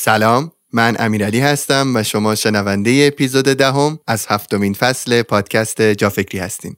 سلام من امیرعلی هستم و شما شنونده اپیزود دهم از هفتمین فصل پادکست جافکری هستین.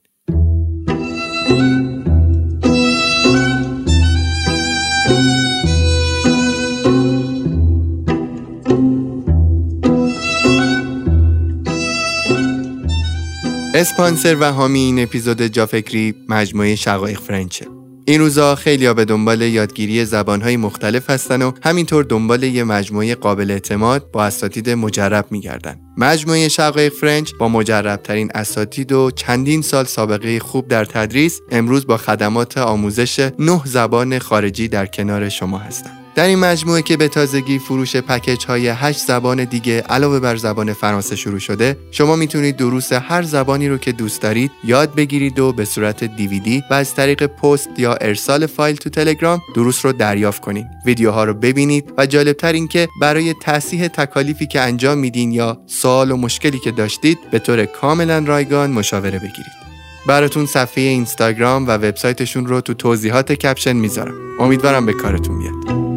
اسپانسر و حامی این اپیزود جافکری مجموعه شقایق فرنچه. این روزا خیلی به دنبال یادگیری زبانهای مختلف هستن و همینطور دنبال یه مجموعه قابل اعتماد با اساتید مجرب میگردن. مجموعه شقایق فرنچ با مجربترین اساتید و چندین سال سابقه خوب در تدریس امروز با خدمات آموزش نه زبان خارجی در کنار شما هستند. در این مجموعه که به تازگی فروش پکیج های 8 زبان دیگه علاوه بر زبان فرانسه شروع شده شما می‌تونید دروس هر زبانی رو که دوست دارید یاد بگیرید و به صورت دیویدی و از طریق پست یا ارسال فایل تو تلگرام دروس رو دریافت کنید. ویدیوها رو ببینید و جالبتر این که برای تصحیح تکالیفی که انجام میدین یا سوال و مشکلی که داشتید به طور کاملا رایگان مشاوره بگیرید. براتون صفحه اینستاگرام و وبسایتشون رو تو توضیحات کپشن می‌ذارم. امیدوارم به کارتون بیاد.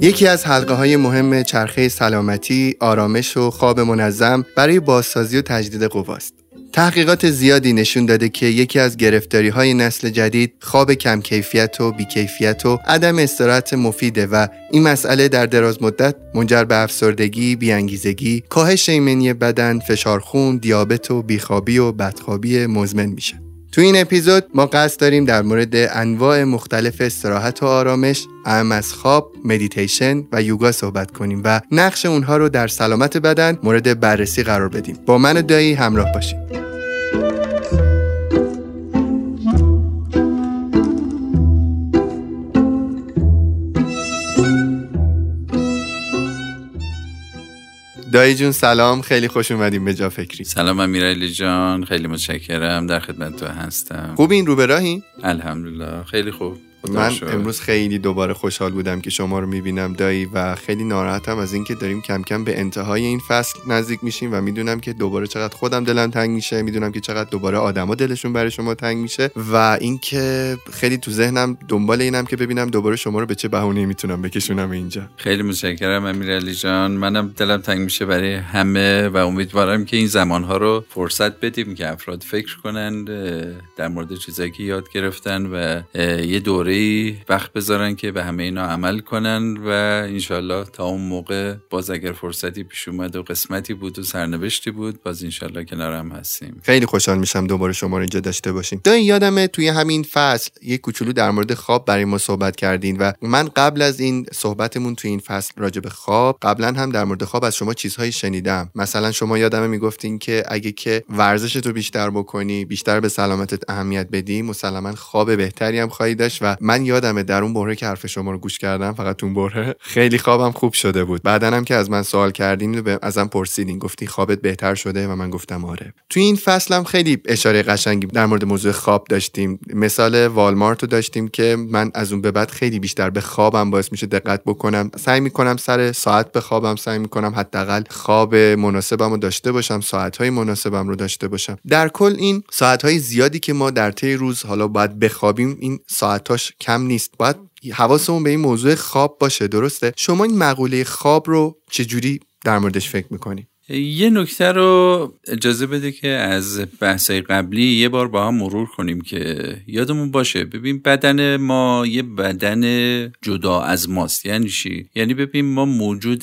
یکی از حلقه های مهم چرخه سلامتی، آرامش و خواب منظم برای بازسازی و تجدید قواست. تحقیقات زیادی نشون داده که یکی از گرفتاری های نسل جدید خواب کم کیفیت و بیکیفیت و عدم استراحت مفیده و این مسئله در دراز مدت منجر به افسردگی، بیانگیزگی، کاهش ایمنی بدن، فشار خون، دیابت و بیخوابی و بدخوابی مزمن میشه. تو این اپیزود ما قصد داریم در مورد انواع مختلف استراحت و آرامش اهم از خواب، مدیتیشن و یوگا صحبت کنیم و نقش اونها رو در سلامت بدن مورد بررسی قرار بدیم. با من دایی همراه باشید. دایی جون سلام. خیلی خوش اومدیم به جا فکری. سلام امیرعلی جان. خیلی متشکرم. در خدمت تو هستم. خوب این رو به راهی؟ الحمدلله. خیلی خوب. من امروز خیلی دوباره خوشحال بودم که شما رو می‌بینم دایی و خیلی ناراحتم از اینکه داریم کم کم به انتهای این فصل نزدیک میشیم و می‌دونم که دوباره چقدر خودم دلم تنگ میشه می‌دونم که چقدر دوباره آدما دلشون برای شما تنگ میشه و اینکه خیلی تو ذهنم دنبال اینم که ببینم دوباره شما رو به چه بهونه‌ای می‌تونم بکشونم اینجا. خیلی متشکرم امیرعلی جان. منم دلم تنگ میشه برای همه و امیدوارم که این زمانها رو فرصت بدیم که افراد فکر کنند در مورد چیزایی که یاد گرفتن و یه دوره وقت بذارن که به همه اینا عمل کنن و انشالله تا اون موقع باز اگر فرصتی پیش اومد و قسمتی بود و سرنوشتی بود باز انشالله کنار هم هستیم. خیلی خوشحال میشم دوباره شما رو اینجا داشته باشیم. دایی یادمه توی همین فصل یک کوچولو در مورد خواب برای ما صحبت کردین و من قبل از این صحبتمون توی این فصل راجع به خواب قبلا هم در مورد خواب از شما چیزهایی شنیدم. مثلا شما یادمه می‌گفتین که اگه که ورزش تو بیشتر بکنی بیشتر به سلامتت اهمیت بدی مسلما خواب بهتری هم خواهی داشت و من یادمه در اون بره که حرف شما رو گوش کردم فقط اون بره. خیلی خوابم خوب شده بود. بعدا هم که از من سوال کردیم و ازم پرسیدین. گفتی خوابت بهتر شده و من گفتم آره. توی این فصلم خیلی اشاره قشنگی در مورد موضوع خواب داشتیم. مثال والمارت رو داشتیم که من از اون به بعد خیلی بیشتر به خوابم باعث میشه دقت بکنم. سعی می‌کنم سر ساعت به خوابم سعی می‌کنم حداقل خواب مناسبم رو داشته باشم ساعتهای مناسبم رو داشته باشم. در کل این ساعتهای زیادی که ما در طی روز حالا باید بخوابیم این ساعتاش کم نیست. باید حواسمون به این موضوع خواب باشه درسته؟ شما این مقوله خواب رو چجوری در موردش فکر می‌کنی؟ یه نکته رو اجازه بده که از بحثای قبلی یه بار با هم مرور کنیم که یادمون باشه. ببین بدن ما یه بدن جدا از ماست. یعنی چی؟ یعنی ببین ما موجود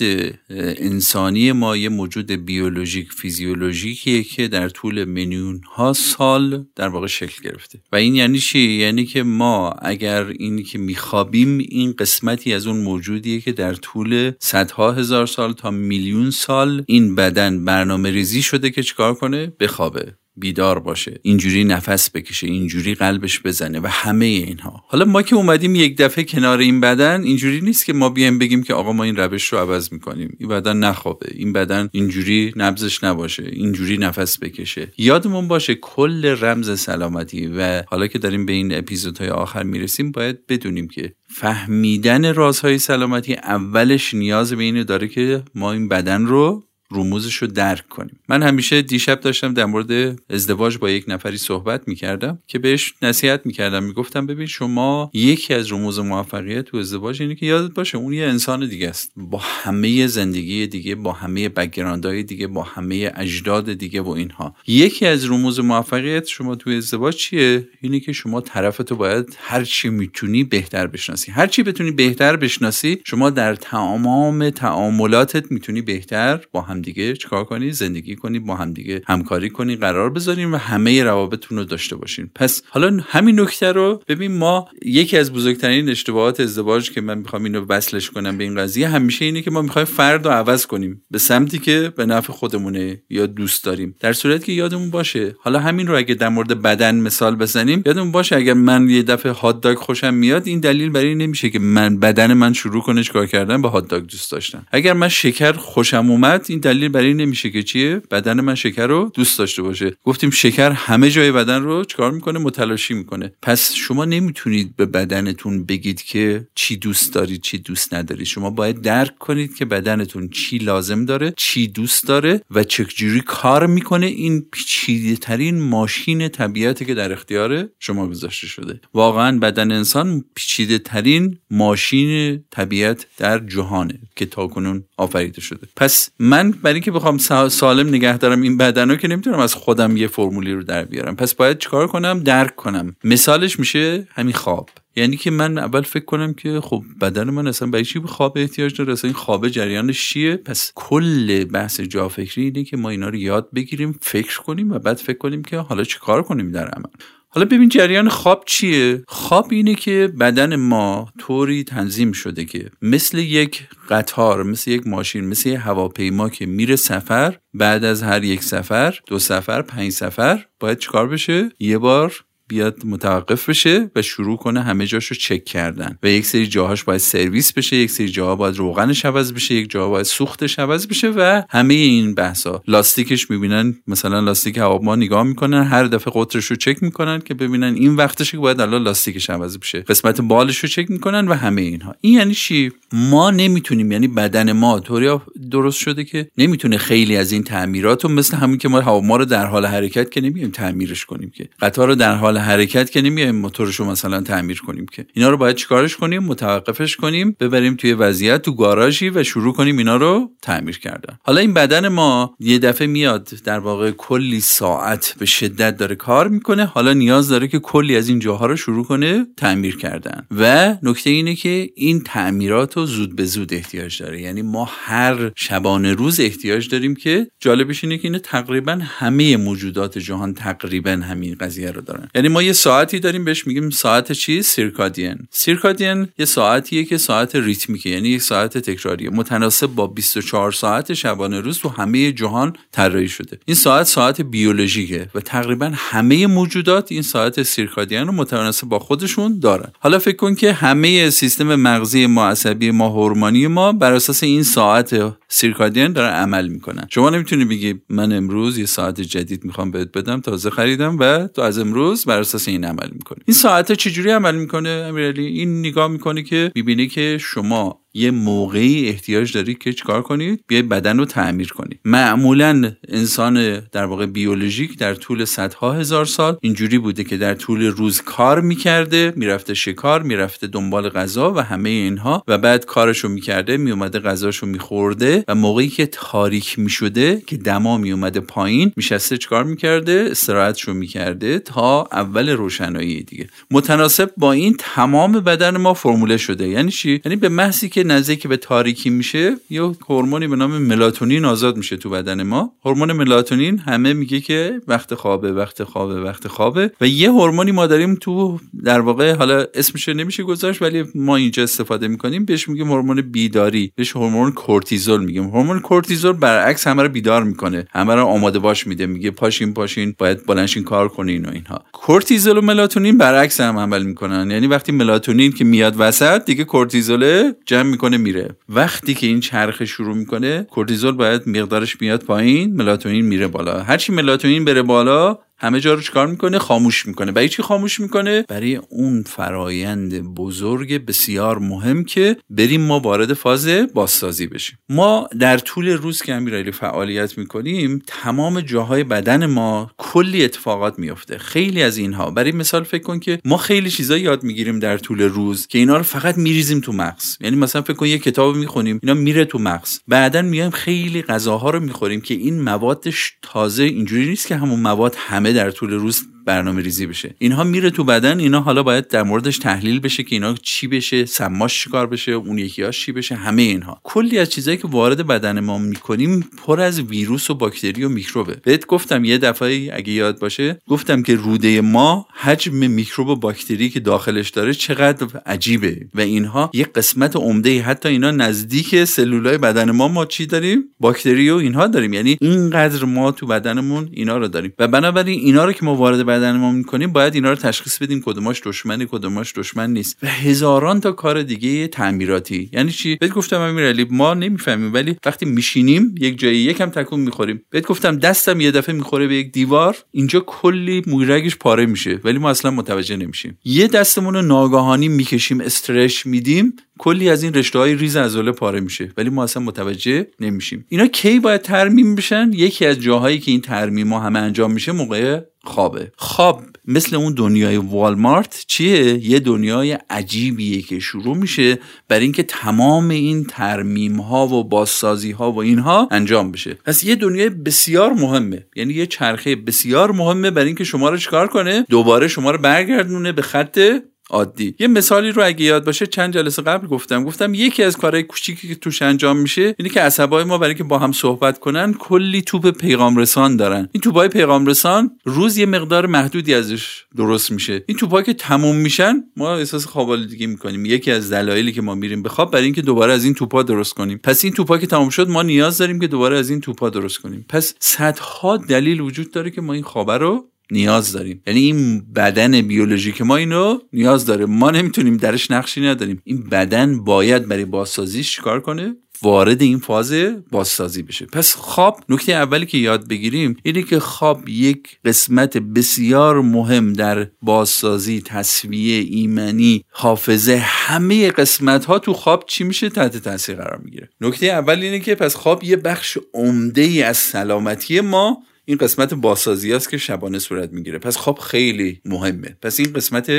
انسانی ما یه موجود بیولوژیک فیزیولوژیکیه که در طول میلیون ها سال در واقع شکل گرفته. و این یعنی چی؟ یعنی که ما اگر این که میخوابیم این قسمتی از اون موجودیه که در طول صدها هزار سال تا میلیون سال این بدن بدن برنامه ریزی شده که چیکار کنه؟ بخوابه. بیدار باشه. اینجوری نفس بکشه اینجوری قلبش بزنه و همه اینها. حالا ما که اومدیم یک دفعه کنار این بدن اینجوری نیست که ما بیایم بگیم که آقا ما این روش رو عوض می‌کنیم. این بدن نخوابه. این بدن اینجوری نبزش نباشه. اینجوری نفس بکشه. یادمون باشه کل رمز سلامتی و حالا که داریم به این اپیزودهای آخر می‌رسیم باید بدونیم که فهمیدن رازهای سلامتی اولش نیاز به اینو داره که ما این بدن رو رموزش رو درک کنیم. من همیشه دیشب داشتم در مورد ازدواج با یک نفری صحبت می‌کردم که بهش نصیحت می‌کردم می‌گفتم ببین شما یکی از رموز موفقیت تو ازدواج اینه که یادت باشه اون یه انسان دیگه است. با همه زندگی دیگه با همه بکگراندهای دیگه با همه اجداد دیگه و اینها. یکی از رموز موفقیت شما تو ازدواج چیه؟ اینه که شما طرفتو باید هر چی می‌تونی بهتر بشناسی. هر چی بتونی بهتر بشناسی شما در تمام تعاملاتت می‌تونی بهتر با همدیگه چیکار کنی؟ زندگی کنی با همدیگه همکاری کنی قرار بذارین و همه روابطتون رو داشته باشین پس حالا همین نکته رو ببین ما یکی از بزرگترین اشتباهات ازدواج که من می‌خوام اینو وصلش کنم به این قضیه همیشه اینه که ما می‌خوایم فرد رو عوض کنیم به سمتی که به نفع خودمونه یا دوست داریم. در صورتی که یادمون باشه حالا همین رو اگه در مورد بدن مثال بزنیم یادمون باشه اگر من یه دفعه هات داگ خوشم میاد این دلیل برای نمیشه که من بدن من شروع کنه کار کردن؟ به هات داگ دوست داشتن. اگر من شکر خوشم اومد این دلیل برای این نمیشه که چیه؟ بدن من شکر رو دوست داشته باشه. گفتیم شکر همه جای بدن رو چکار می‌کنه؟ متلاشی می‌کنه. پس شما نمی‌تونید به بدنتون بگید که چی دوست دارید چی دوست ندارید. شما باید درک کنید که بدنتون چی لازم داره چی دوست داره و چجوری کار می‌کنه. این پیچیده ترین ماشین طبیعتی که در اختیار شما گذاشته شده. واقعا بدن انسان پیچیده ترین ماشین طبیعت در جهانه که تاکنون آفریده شده. پس من برای اینکه بخوام سالم نگه دارم این بدن رو که نمی‌تونم از خودم یه فرمولی رو در بیارم. پس باید چیکار کنم؟ درک کنم. مثالش میشه همین خواب. یعنی که من اول فکر کنم که خب بدن من اصلا برای چی به خواب احتیاج داره؟ اصلا این خواب جریانش چیه؟ پس کل بحث جا فکری اینه که ما اینا رو یاد بگیریم فکر کنیم و بعد فکر کنیم که حالا چی کار کنیم در عمل. حالا ببین جریان خواب چیه؟ خواب اینه که بدن ما طوری تنظیم شده که مثل یک قطار مثل یک ماشین مثل یک هواپیما که میره سفر بعد از هر یک سفر دو سفر پنج سفر باید چیکار بشه؟ یه بار بیاد متوقف بشه و شروع کنه همه جاشو چک کردن. و یک سری جاهاش باید سرویس بشه یک سری جاها باید روغنش عوض بشه یک جاها باید سوختش عوض بشه و همه این بحثا. لاستیکش می‌بینن مثلا لاستیک هواپیما نگاه می‌کنن هر دفعه قطرش رو چک می‌کنن که ببینن این وقتشه که باید الان لاستیکش عوض بشه. قسمت بالش رو چک می‌کنن و همه اینها. این یعنی چی؟ ما نمی‌تونیم یعنی بدن ما طوری درست شده که نمی‌تونه خیلی از این تعمیرات و مثل همین که ما هواپیما رو در حال حرکت که نمیایم تعمیرش کنیم که. قطار رو در حال حرکت که نمیایم موتورش رو مثلا تعمیر کنیم که. اینا رو باید چیکارش کنیم؟ متوقفش کنیم ببریم توی وضعیت تو گاراژی و شروع کنیم اینا رو تعمیر کردن. حالا این بدن ما یه دفعه میاد در واقع کلی ساعت به شدت داره کار می‌کنه. حالا نیاز داره که کلی از این جاها رو شروع کنه تعمیر کردن. و نکته اینه که این تعمیرات رو زود به زود احتیاج داره. یعنی ما هر شبانه روز احتیاج داریم که جالبش اینه که اینه تقریبا همه موجودات جهان تقریبا همین قضیه رو دارن. یعنی ما یه ساعتی داریم بهش میگیم ساعت چی؟ سیرکادین. سیرکادین یه ساعتیه که ساعت ریتمیکه یعنی یک ساعت تکراریه. متناسب با 24 ساعت شبانه روز تو همه جهان طراحی شده. این ساعت ساعت بیولوژیکه و تقریبا همه موجودات این ساعت سیرکادین رو متناسب با خودشون دارن. حالا فکر کن که همه سیستم مغزی ما عصبی ما هورمونی ما بر اساس این ساعت سیرکادین داره عمل می‌کنن. شما نمی‌تونی بگی من امروز یه ساعت جدید می‌خوام بهت بدم تازه خریدم و تو از امروز بر اساس این عمل می‌کنه. این ساعت چجوری عمل می‌کنه امیرعلی؟ این نگاه می‌کنه که می‌بینه که شما یه موقعی احتیاج دارید که چیکار کنید بیای بدن رو تعمیر کنید معمولا انسان در واقع بیولوژیک در طول صدها هزار سال اینجوری بوده که در طول روز کار می‌کرده می‌رفته شکار می‌رفته دنبال غذا و همه اینها و بعد کارشو می‌کرده میومده غذاشو میخورده و موقعی که تاریک می‌شده که دما میومده پایین میشسته چیکار می‌کرده؟ استراحتشو می‌کرده تا اول روشنایی دیگه. متناسب با این تمام بدن ما فرموله شده. یعنی چی؟ یعنی به محضی که نزدیک به تاریکی میشه یه هورمونی به نام ملاتونین آزاد میشه تو بدن ما. هورمون ملاتونین همه میگه که وقت خوابه وقت خوابه وقت خوابه. و یه هورمونی ما داریم تو در واقع حالا اسمش نمیشه گذاشت ولی ما اینجا استفاده می‌کنیم. بهش میگیم هورمون بیداری. بهش هورمون کورتیزول میگیم. هورمون کورتیزول برعکس همه رو بیدار می‌کنه. همه رو آماده باش میده. میگه پاشین پاشین باید بلنشین کار کنین و اینها. کورتیزول و ملاتونین برعکس هم عمل می‌کنن. یعنی وقتی ملاتونین که میاد وسط دیگه کورتیزول جمع می‌کنه میره. وقتی که این چرخه شروع می‌کنه کورتیزول باید مقدارش میاد پایین ملاتونین میره بالا. هرچی ملاتونین بره بالا همه جا رو چیکار می‌کنه؟ خاموش می‌کنه. برای چی خاموش می‌کنه؟ برای اون فرایند بزرگ بسیار مهم که بریم ما وارد فاز بازسازی بشیم. ما در طول روز که امیرعلی فعالیت می‌کنیم تمام جاهای بدن ما کلی اتفاقات میفته خیلی از اینها. برای مثال فکر کن که ما خیلی چیزا یاد می‌گیریم در طول روز که اینا رو فقط میریزیم تو مغز. یعنی مثلا فکر کن یه کتاب می‌خونیم اینا میره تو مغز. بعدا میایم خیلی غذاها رو می‌خوریم که این موادش تازه اینجوری نیست که همون مواد همه در طول روز برنامه ریزی بشه. اینها میره تو بدن اینا حالا باید در موردش تحلیل بشه که اینا چی بشه سماش چیکار بشه اون یکیاش چی بشه همه اینها. کلی از چیزایی که وارد بدن ما می‌کنیم پر از ویروس و باکتری و میکروبه. بهت گفتم یه دفعه اگه یاد باشه گفتم که روده ما حجم میکروب و باکتری که داخلش داره چقدر عجیبه و اینها یه قسمت عمده حتی اینا نزدیک سلولای بدن ما ما چی داریم؟ باکتری و اینها داریم. یعنی اینقدر ما تو بدنمون اینا رو داریم. و بنابراین اینا رو که ما وارد بدن ما می‌کنیم باید اینا رو تشخیص بدیم کدوماش دشمن کدوماش دشمن نیست. و هزاران تا کار دیگه تعمیراتی. یعنی چی؟ بهت گفتم امیرعلی ما نمی‌فهمیم ولی وقتی میشینیم یک جایی یکم تکون می‌خوریم. بهت گفتم دستم یه دفعه می‌خوره به یک دیوار اینجا کلی مویرگش پاره میشه. ولی ما اصلا متوجه نمیشیم. یه دستمون رو ناگهانی می‌کشیم استرش میدیم. کلی از این رشته های ریز عضله پاره میشه ولی ما اصلا متوجه نمیشیم. اینا کی باید ترمیم بشن؟ یکی از جاهایی که این ترمیم ها همه انجام میشه موقع خوابه. خواب مثل اون دنیای والمارت چیه؟ یه دنیای عجیبیه که شروع میشه بر اینکه تمام این ترمیم ها و بازسازی ها و اینها انجام بشه. پس یه دنیای بسیار مهمه. یعنی یه چرخه بسیار مهمه بر اینکه شما رو چیکار کنه؟ دوباره شما رو برگردونه به خط عادی. یه مثالی رو اگه یاد باشه چند جلسه قبل گفتم. گفتم یکی از کارهای کوچیکی که توش انجام میشه اینه که عصبای ما برای که با هم صحبت کنن کلی توپ پیغام رسان دارن. این توپای پیغام رسان روز یه مقدار محدودی ازش درست میشه. این توپایی که تموم میشن ما احساس خواب دیگه می‌کنیم. یکی از دلایلی که ما میریم به خواب برای اینکه دوباره از این توپا درست کنیم. پس این توپا که تموم شد ما نیاز داریم که دوباره از این توپا درست کنیم. پس صدها دلیل وجود داره که ما این خواب رو نیاز داریم. یعنی این بدن بیولوژیک ما اینو نیاز داره. ما نمی‌تونیم درش نقشی نداریم. این بدن باید برای بازسازیش چیکار کنه؟ وارد این فاز بازسازی بشه. پس خواب نکته اولی که یاد بگیریم اینه که خواب یک قسمت بسیار مهم در بازسازی تصویه ایمنی حافظه همه قسمت ها تو خواب چی میشه؟ تحت تاثیر قرار می‌گیره. نکته اول اینه که پس خواب یه بخش عمده ای از سلامتی ما این قسمت باسازی است که شبانه صورت می‌گیره. پس خب خیلی مهمه. پس این قسمت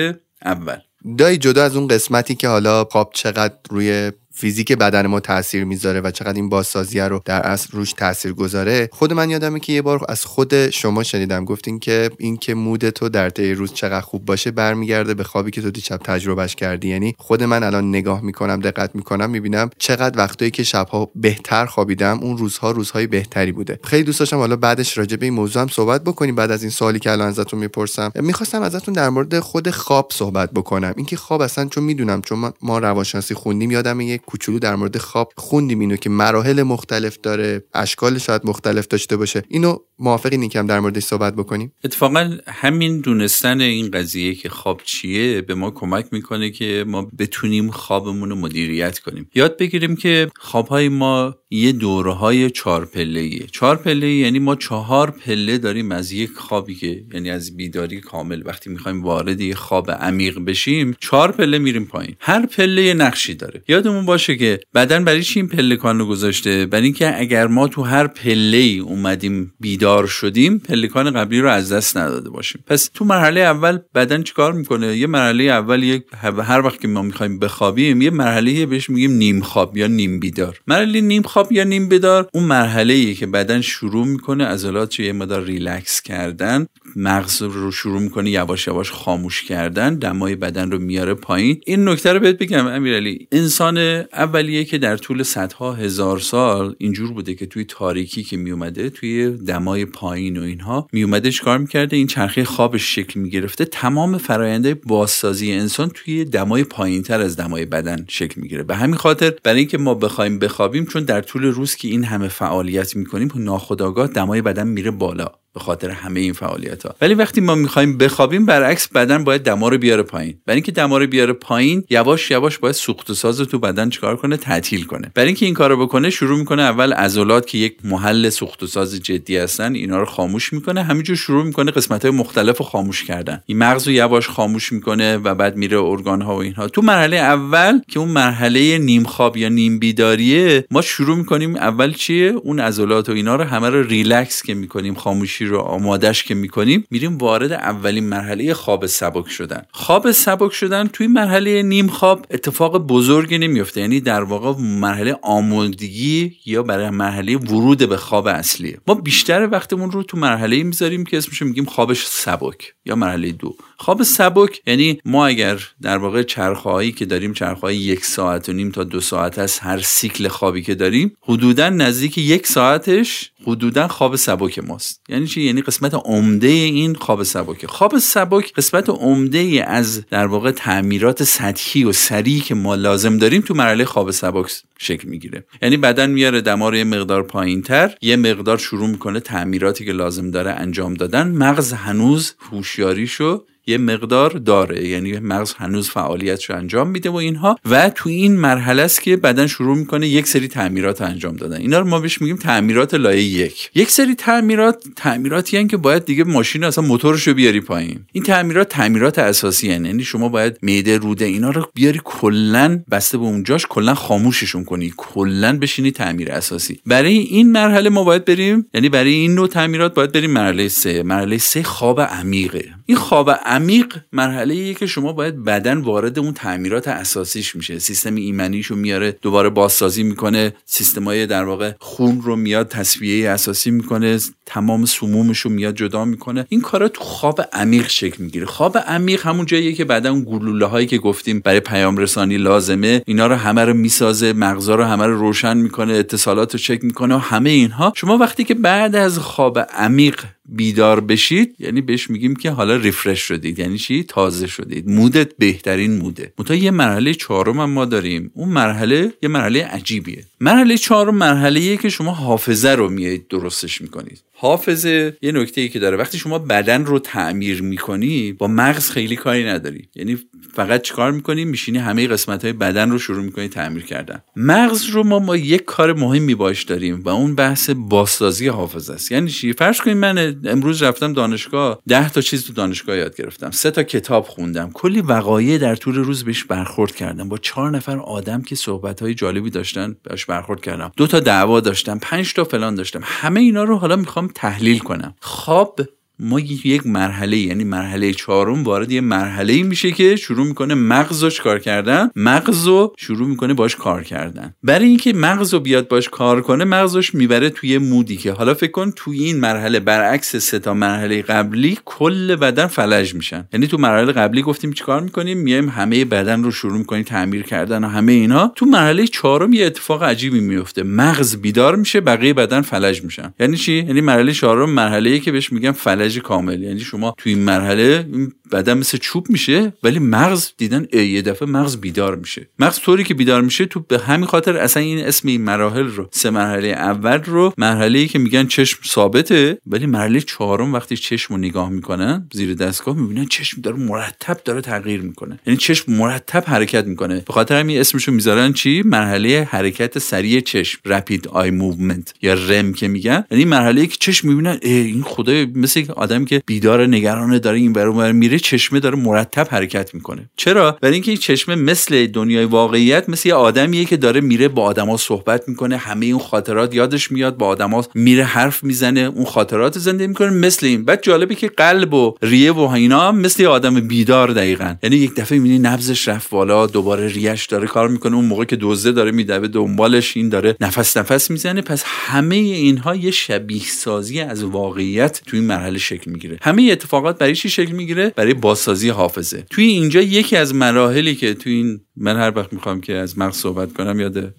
اول. دایی جدا از اون قسمتی که حالا خواب چقدر روی فیزیک بدن ما تاثیر می‌ذاره و چقدر این بازسازی رو در اصل روش تاثیر گذاره خود من یادمه که یه بار از خود شما شنیدم گفتین که این که مود تو در طی روز چقدر خوب باشه برمیگرده به خوابی که تو دیشب تجربهش کردی. یعنی خود من الان نگاه می‌کنم دقت می‌کنم می‌بینم چقدر وقتایی که شبها بهتر خوابیدم اون روزها روزهای بهتری بوده. خیلی دوست داشتم حالا بعدش راجع به این موضوع هم صحبت بکنیم. بعد از این سوالی که الان ازتون می‌پرسم می‌خواستم ازتون در مورد خود خواب صحبت بکنم. اینکه خواب اصلا چون می‌دونم چون ما روانشناسی خوندیم یادم یک کوچولو در مورد خواب خوندیم. اینو که مراحل مختلف داره اشکال شاید مختلف داشته باشه. اینو موافقین یکم در موردش صحبت بکنیم؟ اتفاقا همین دونستن این قضیه که خواب چیه به ما کمک می‌کنه که ما بتونیم خوابمون رو مدیریت کنیم. یاد بگیریم که خوابهای ما یه دوره های چهار پله چهار پله یعنی ما چهار پله داریم از یک خوابی که یعنی از بیداری کامل. وقتی می‌خوایم وارد یه خواب عمیق بشیم چهار پله میریم پایین. هر پله یه نقشی داره. یادمون باشه که بدن برای چی این پله رو گذاشته؟ برای اینکه اگر ما تو هر پله ای اومدیم بیدار شدیم پلکان قبلی رو از دست نداده باشیم. پس تو مرحله اول بدن چیکار می‌کنه؟ یه مرحله اول یک هر وقت که ما می‌خوایم بخوابیم یه مرحله بهش میگیم نیم خواب یا نیم بیدار. مرحله نیم خواب یا نیم بیدار اون مرحله ایه که بدن شروع می‌کنه عضلات یه مدار ریلکس کردن مغز رو شروع می‌کنه یواش یواش خاموش کردن دمای بدن رو میاره پایین. این نکته رو بهت بگم امیرعلی. انسان اولیه که در طول صدها هزار سال اینجور بوده که توی تاریکی که میومده توی دمای پایین و اینها میومده چیکار می‌کرده؟ این چرخه خوابش شکل می‌گرفته. تمام فراینده بازسازی انسان توی دمای پایینتر از دمای بدن شکل می‌گیره به همین خاطر برای اینکه ما بخوایم بخوابیم چون در طول روز که این همه فعالیت می‌کنیم ناخداگاه دمای بدن میره بالا. به خاطر همه این فعالیت ها ولی وقتی ما می‌خوایم بخوابیم برعکس بدن باید دما رو بیاره پایین. برای اینکه دما رو بیاره پایین یواش یواش باید سوخت و ساز تو بدن چیکار کنه؟ تعطیل کنه. برای اینکه این کارو بکنه شروع می‌کنه اول عضلات که یک محل سوخت و ساز جدی هستن اینا رو خاموش می‌کنه. همینجور شروع می‌کنه قسمت های مختلف رو خاموش کردن. این مغز رو یواش خاموش می‌کنه و بعد میره ارگان ها و اینها. تو مرحله اول که اون مرحله نیم خواب یا نیم بیداریه ما شروع می‌کنیم اول چیه؟ اون عضلات و اینا رو همه رو ریلکس که می‌کنیم خاموشی رو آمادش که می‌کنیم میریم وارد اولین مرحله خواب سبک شدن. خواب سبک شدن توی مرحله نیم خواب اتفاق بزرگی نمیفته یعنی در واقع مرحله آمادگی یا برای مرحله ورود به خواب اصلیه. ما بیشتر وقتمون رو تو مرحله می‌ذاریم که اسمش میگیم خوابش سبک یا مرحله دو. خواب سبک یعنی ما اگر در واقع چرخهایی که داریم چرخهای یک ساعت و نیم تا دو ساعت از هر سیکل خوابی که داریم حدودا نزدیک یک ساعتش حدودا خواب سبک ماست. یعنی چی؟ یعنی قسمت عمده این خواب سبک. خواب سبک قسمت عمده از در واقع تعمیرات سطحی و سریعی که ما لازم داریم تو مرحله خواب سبک شکل می‌گیره. یعنی بدن میاره دما رو یه مقدار پایینتر یه مقدار شروع می‌کنه تعمیراتی که لازم داره انجام دادن. مغز هنوز هوشیاریشو یه مقدار داره یعنی مغز هنوز فعالیتش انجام میده و اینها. و تو این مرحله است که بدن شروع می‌کنه یک سری تعمیرات انجام دادن. اینا رو ما بهش میگیم تعمیرات لایه یک. یک سری تعمیرات تعمیراتی هن که باید دیگه ماشین اصلا موتورش رو بیاری پایین. این تعمیرات تعمیرات اساسی هن. یعنی شما باید معده روده اینا رو بیاری کلا بسته به اونجاش کلا خاموششون کنی. کلا بشینی تعمیر اساسی. برای این مرحله ما باید بریم یعنی برای این نوع تعمیرات باید بریم مرحله سه. مرحله سه خواب عمیقه. این خواب عمیق مرحله ایه که شما باید بدن وارد اون تعمیرات اساسیش میشه. سیستم ایمنیشو میاره دوباره بازسازی می‌کنه سیستمای در واقع خون رو میاد تصفیه اساسی می‌کنه تمام سمومش رو میاد جدا می‌کنه. این کارا تو خواب عمیق شکل می‌گیره. خواب عمیق همون جاییه که بعدا اون گلوله هایی که گفتیم برای پیام رسانی لازمه اینا رو همه رو می‌سازه مغزا رو همه رو روشن می‌کنه اتصالات رو چک می‌کنه و همه اینها. شما وقتی که بعد از خواب عمیق بیدار بشید یعنی بهش میگیم که حالا ریفرش شدید. یعنی چی؟ تازه شدید. مودت بهترین موده. متا یه مرحله چهارم هم ما داریم. اون مرحله یه مرحله عجیبیه. مرحله چهارم مرحله که شما حافظه رو میایید درستش می‌کنید. حافظه. یه نکته ای که داره وقتی شما بدن رو تعمیر می‌کنی با مغز خیلی کاری نداری. یعنی فقط چیکار می‌کنی؟ میشینی همه قسمت های بدن رو شروع می‌کنی تعمیر کردن. مغز رو ما ما یک کار مهمی باش داریم و اون بحث بازسازی حافظه است. یعنی چی؟ فرض کنید من امروز رفتم دانشگاه ده تا چیز تو دانشگاه یاد گرفتم. سه تا کتاب خوندم. کلی وقایع در طول روز بهش برخورد کردم. با چهار نفر آدم که صحبت های جالبی داشتن بهش برخورد کردم. دو تا دعوا داشتم. پنج تا فلان داشتم. همه اینا رو حالا می‌خوام تحلیل کنم. خواب ما یک مرحله یعنی مرحله چهارم وارد یه مرحله میشه که شروع می‌کنه مغز رو کار کردن مغز رو شروع می‌کنه باش کار کردن. برای اینکه مغز رو بیاد باش کار کنه مغزش می‌بره توی مودی که حالا فکر کن توی این مرحله برعکس سه تا مرحله قبلی کل بدن فلج میشن. یعنی تو مرحله قبلی گفتیم چیکار می‌کنیم؟ میایم همه بدن رو شروع می‌کنیم تعمیر کردن و همه اینا. تو مرحله چهارم یه اتفاق عجیبی میفته مغز بیدار میشه بقیه بدن فلج میشن. یعنی چی؟ یعنی مرحله چهارم مرحله که بهش میگن فلج. کامل. یعنی شما توی این مرحله بدن مثل چوب میشه ولی مغز دیدن یه دفعه مغز بیدار میشه. مغز طوری که بیدار میشه تو به همین خاطر اصلا این اسم این مراحل رو سه مرحله اول رو مرحله ای که میگن چشم ثابته ولی مرحله چهارم وقتی چشم رو نگاه می‌کنن زیر دستگاه می‌بینن چشم داره مرتب داره تغییر می‌کنه. یعنی چشم مرتب حرکت می‌کنه. به خاطر همین اسمشو می‌ذارن چی؟ مرحله حرکت سریع چشم rapid eye movement یا REM که میگن. یعنی مرحله ای که چشم می‌بینن این خدای مثل آدمی که بیدار نگرانه داره این ور اون ور میره چشمه داره مرتب حرکت می‌کنه. چرا؟ برای اینکه این چشمه مثل دنیای واقعیت مثل یه آدمیه که داره میره با آدما صحبت می‌کنه همه اون خاطرات یادش میاد با آدما میره حرف می‌زنه اون خاطرات زنده می‌کنه مثل این. بعد جالبه که قلب و ریه و اینا مثل یه آدم بیدار دقیقا. یعنی یک دفعه می‌بینی نبضش رفت بالا دوباره ریش داره کار می‌کنه اون موقع که دوزه داره میدوه دنبالش این داره نفس نفس می‌زنه. پس همه اینها یه شبیه سازی از واقعیت تو این مرحله شکل می‌گیره. همه اتفاقات برای چی شکل می‌گیره؟ برای بازسازی حافظه. توی اینجا یکی از مراحلی که توی این من هر وقت می‌خوام که از مغز صحبت کنم یاد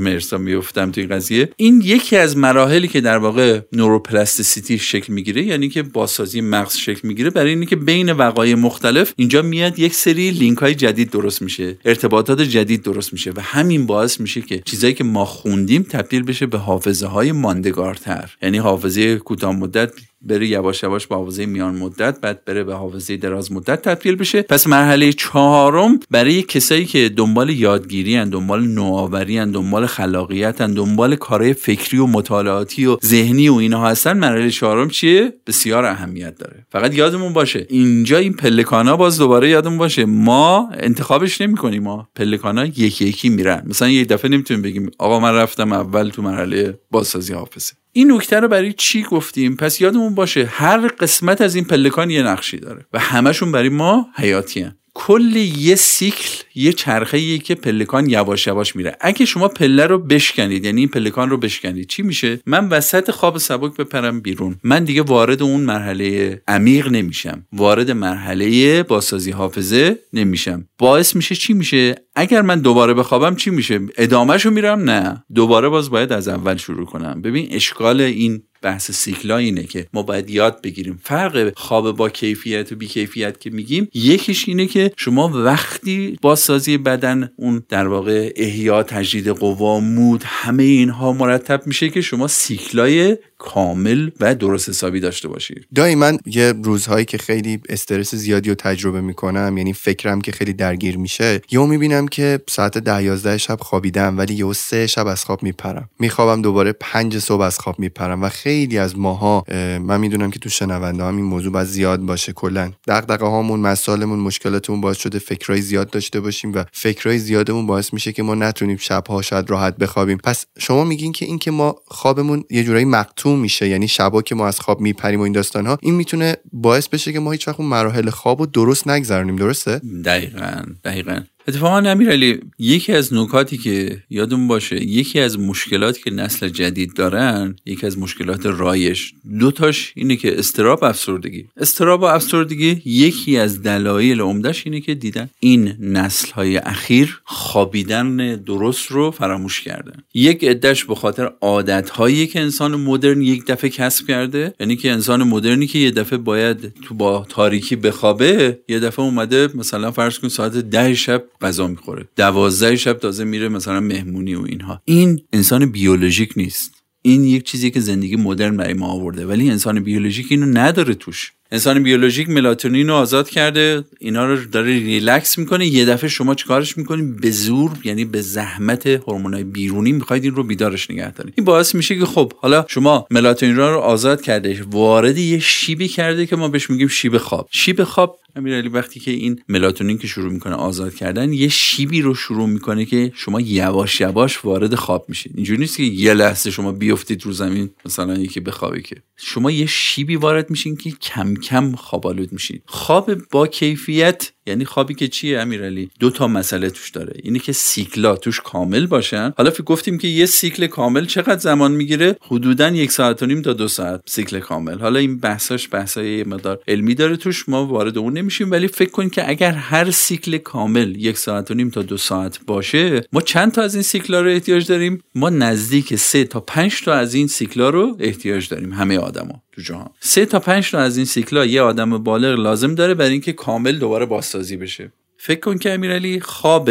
مرسا میفتم توی قضیه. این یکی از مراحلی که در واقع نوروپلاستیسیتی شکل می‌گیره یعنی که بازسازی مغز شکل می‌گیره برای اینکه بین وقایع مختلف اینجا میاد یک سری لینک های جدید درست میشه ارتباطات جدید درست میشه و همین باعث میشه که چیزایی که ما خوندیم تبدیل بشه به حافظه های ماندگارتر. یعنی حافظه کوتاه مدت بره یواش یواش به حافظه میان مدت بعد بره به حافظه دراز مدت تبدیل بشه. پس مرحله چهارم برای کسایی که دنبال یادگیری هن، دنبال نوآوری هن، دنبال خلاقیت هن، دنبال کارهای فکری و مطالعاتی و ذهنی و اینها هستن مرحله چهارم چیه؟ بسیار اهمیت داره. فقط یادمون باشه اینجا این پلکانا باز دوباره یادمون باشه ما انتخابش نمی‌کنیم ما پلکانا یکی یکی میرن. مثلا یه دفعه نمی‌تونیم بگیم آقا من رفتم اول تو مرحله بازسازی حافظه. این نکته رو برای چی گفتیم پس یادمون باشه هر قسمت از این پلکان یه نقشی داره و همشون برای ما حیاتی. کل یه سیکل یه چرخه که پلکان یواش یواش میره. اگه شما پله رو بشکنید یعنی این پلکان رو بشکنید چی میشه؟ من وسط خواب سبک بپرم بیرون. من دیگه وارد اون مرحله عمیق نمیشم. وارد مرحله بازسازی حافظه نمیشم. باعث میشه چی میشه؟ اگر من دوباره بخوابم چی میشه؟ ادامهشو میرم؟ نه. دوباره باز باید از اول شروع کنم. ببین اشکال این بحث سیکلا اینه که ما باید یاد بگیریم. فرق خواب با کیفیت و بی کیفیت که میگیم یکیش اینه که شما وقتی بازسازی بدن اون در واقع احیا تجدید قوا مود همه اینها مرتب میشه که شما سیکلای کامل و درست حسابی داشته باشید. دایی من یه روزهایی که خیلی استرس زیادی رو تجربه می‌کنم یعنی فکرم که خیلی درگیر میشه یهو می‌بینم که ساعت ده یازده شب خوابیدم ولی یهو سه شب از خواب میپرم. میخوابم دوباره پنج صبح از خواب میپرم و خیلی از ماها من می‌دونم که تو شنونده هم این موضوع باید زیاد باشه کلا. دغدغه هامون مسائلمون مشکلاتمون باعث شده فکرای زیاد داشته باشیم و فکرای زیادمون باعث میشه که ما نتونیم شبها شاید راحت بخوابیم. پس شما میگین که اینکه ما خوابمون یه جورایی مقطوع میشه یعنی شبا که ما از خواب میپریم و این داستان ها این می‌تونه باعث بشه که ما هیچ وقت مراحل خواب رو درست نگذرونیم درسته؟ دقیقا دقیقا. اتفاقا علی یکی از نکاتی که یادون باشه یکی از مشکلاتی که نسل جدید دارن یکی از مشکلات رایش دوتاش اینه که استراب افسردگی. استراب و افسردگی یکی از دلایل عمدهش اینه که دیدن این نسل های اخیر خوابیدن درست رو فراموش کردن. یک عدهش به خاطر عادت هایی که انسان مدرن یک دفعه کسب کرده یعنی که انسان مدرنی که یه دفعه باید تو با تاریکی بخوابه یه دفعه اومده مثلا فرض کن ساعت ده شب غذا می‌خوره. دوازده شب تازه میره مثلا مهمونی و اینها. این انسان بیولوژیک نیست. این یک چیزی که زندگی مدرن برای ما آورده ولی انسان بیولوژیک اینو نداره توش. انسان بیولوژیک ملاتونین رو آزاد کرده اینا رو داره ریلکس می‌کنه. یه دفعه شما چیکارش می‌کنین به زور یعنی به زحمت هورمونای بیرونی می‌خواید این رو بیدارش نگه دارید. این باعث میشه که خب حالا شما ملاتونین رو آزاد کرده وارد یه شیبی کرده که ما بهش میگیم شیب خواب. شیب خواب امیرعلی وقتی که این ملاتونین که شروع می‌کنه آزاد کردن یه شیبی رو شروع می‌کنه که شما یواش یواش وارد خواب میشید. اینجوری نیست که یه لحظه شما بیفتید رو زمین مثلا یکی بخوابه که. شما یه شیبی وارد میشین که کم کم خوابالود میشید خواب با کیفیت یعنی خوابی که چیه امیرعلی دو تا مسئله توش داره. اینه که سیکلا توش کامل باشن. حالا فکر گفتیم که یه سیکل کامل چقدر زمان می‌گیره؟ حدودا یک ساعت و نیم تا دو ساعت سیکل کامل. حالا این بحثاش بحثای مقدار علمی داره توش ما وارد اون نمیشیم. ولی فکر کن که اگر هر سیکل کامل یک ساعت و نیم تا دو ساعت باشه ما چند تا از این سیکلا رو احتیاج داریم؟ ما نزدیک سه تا پنج تا از این سیکلا رو احتیاج داریم همه آدما. تو جهان. سه تا پنج تا از این سیکلا یه آدم بالغ لازم داره برای اینکه کامل دوباره بازسازی بشه. فکر کن که امیرعلی خواب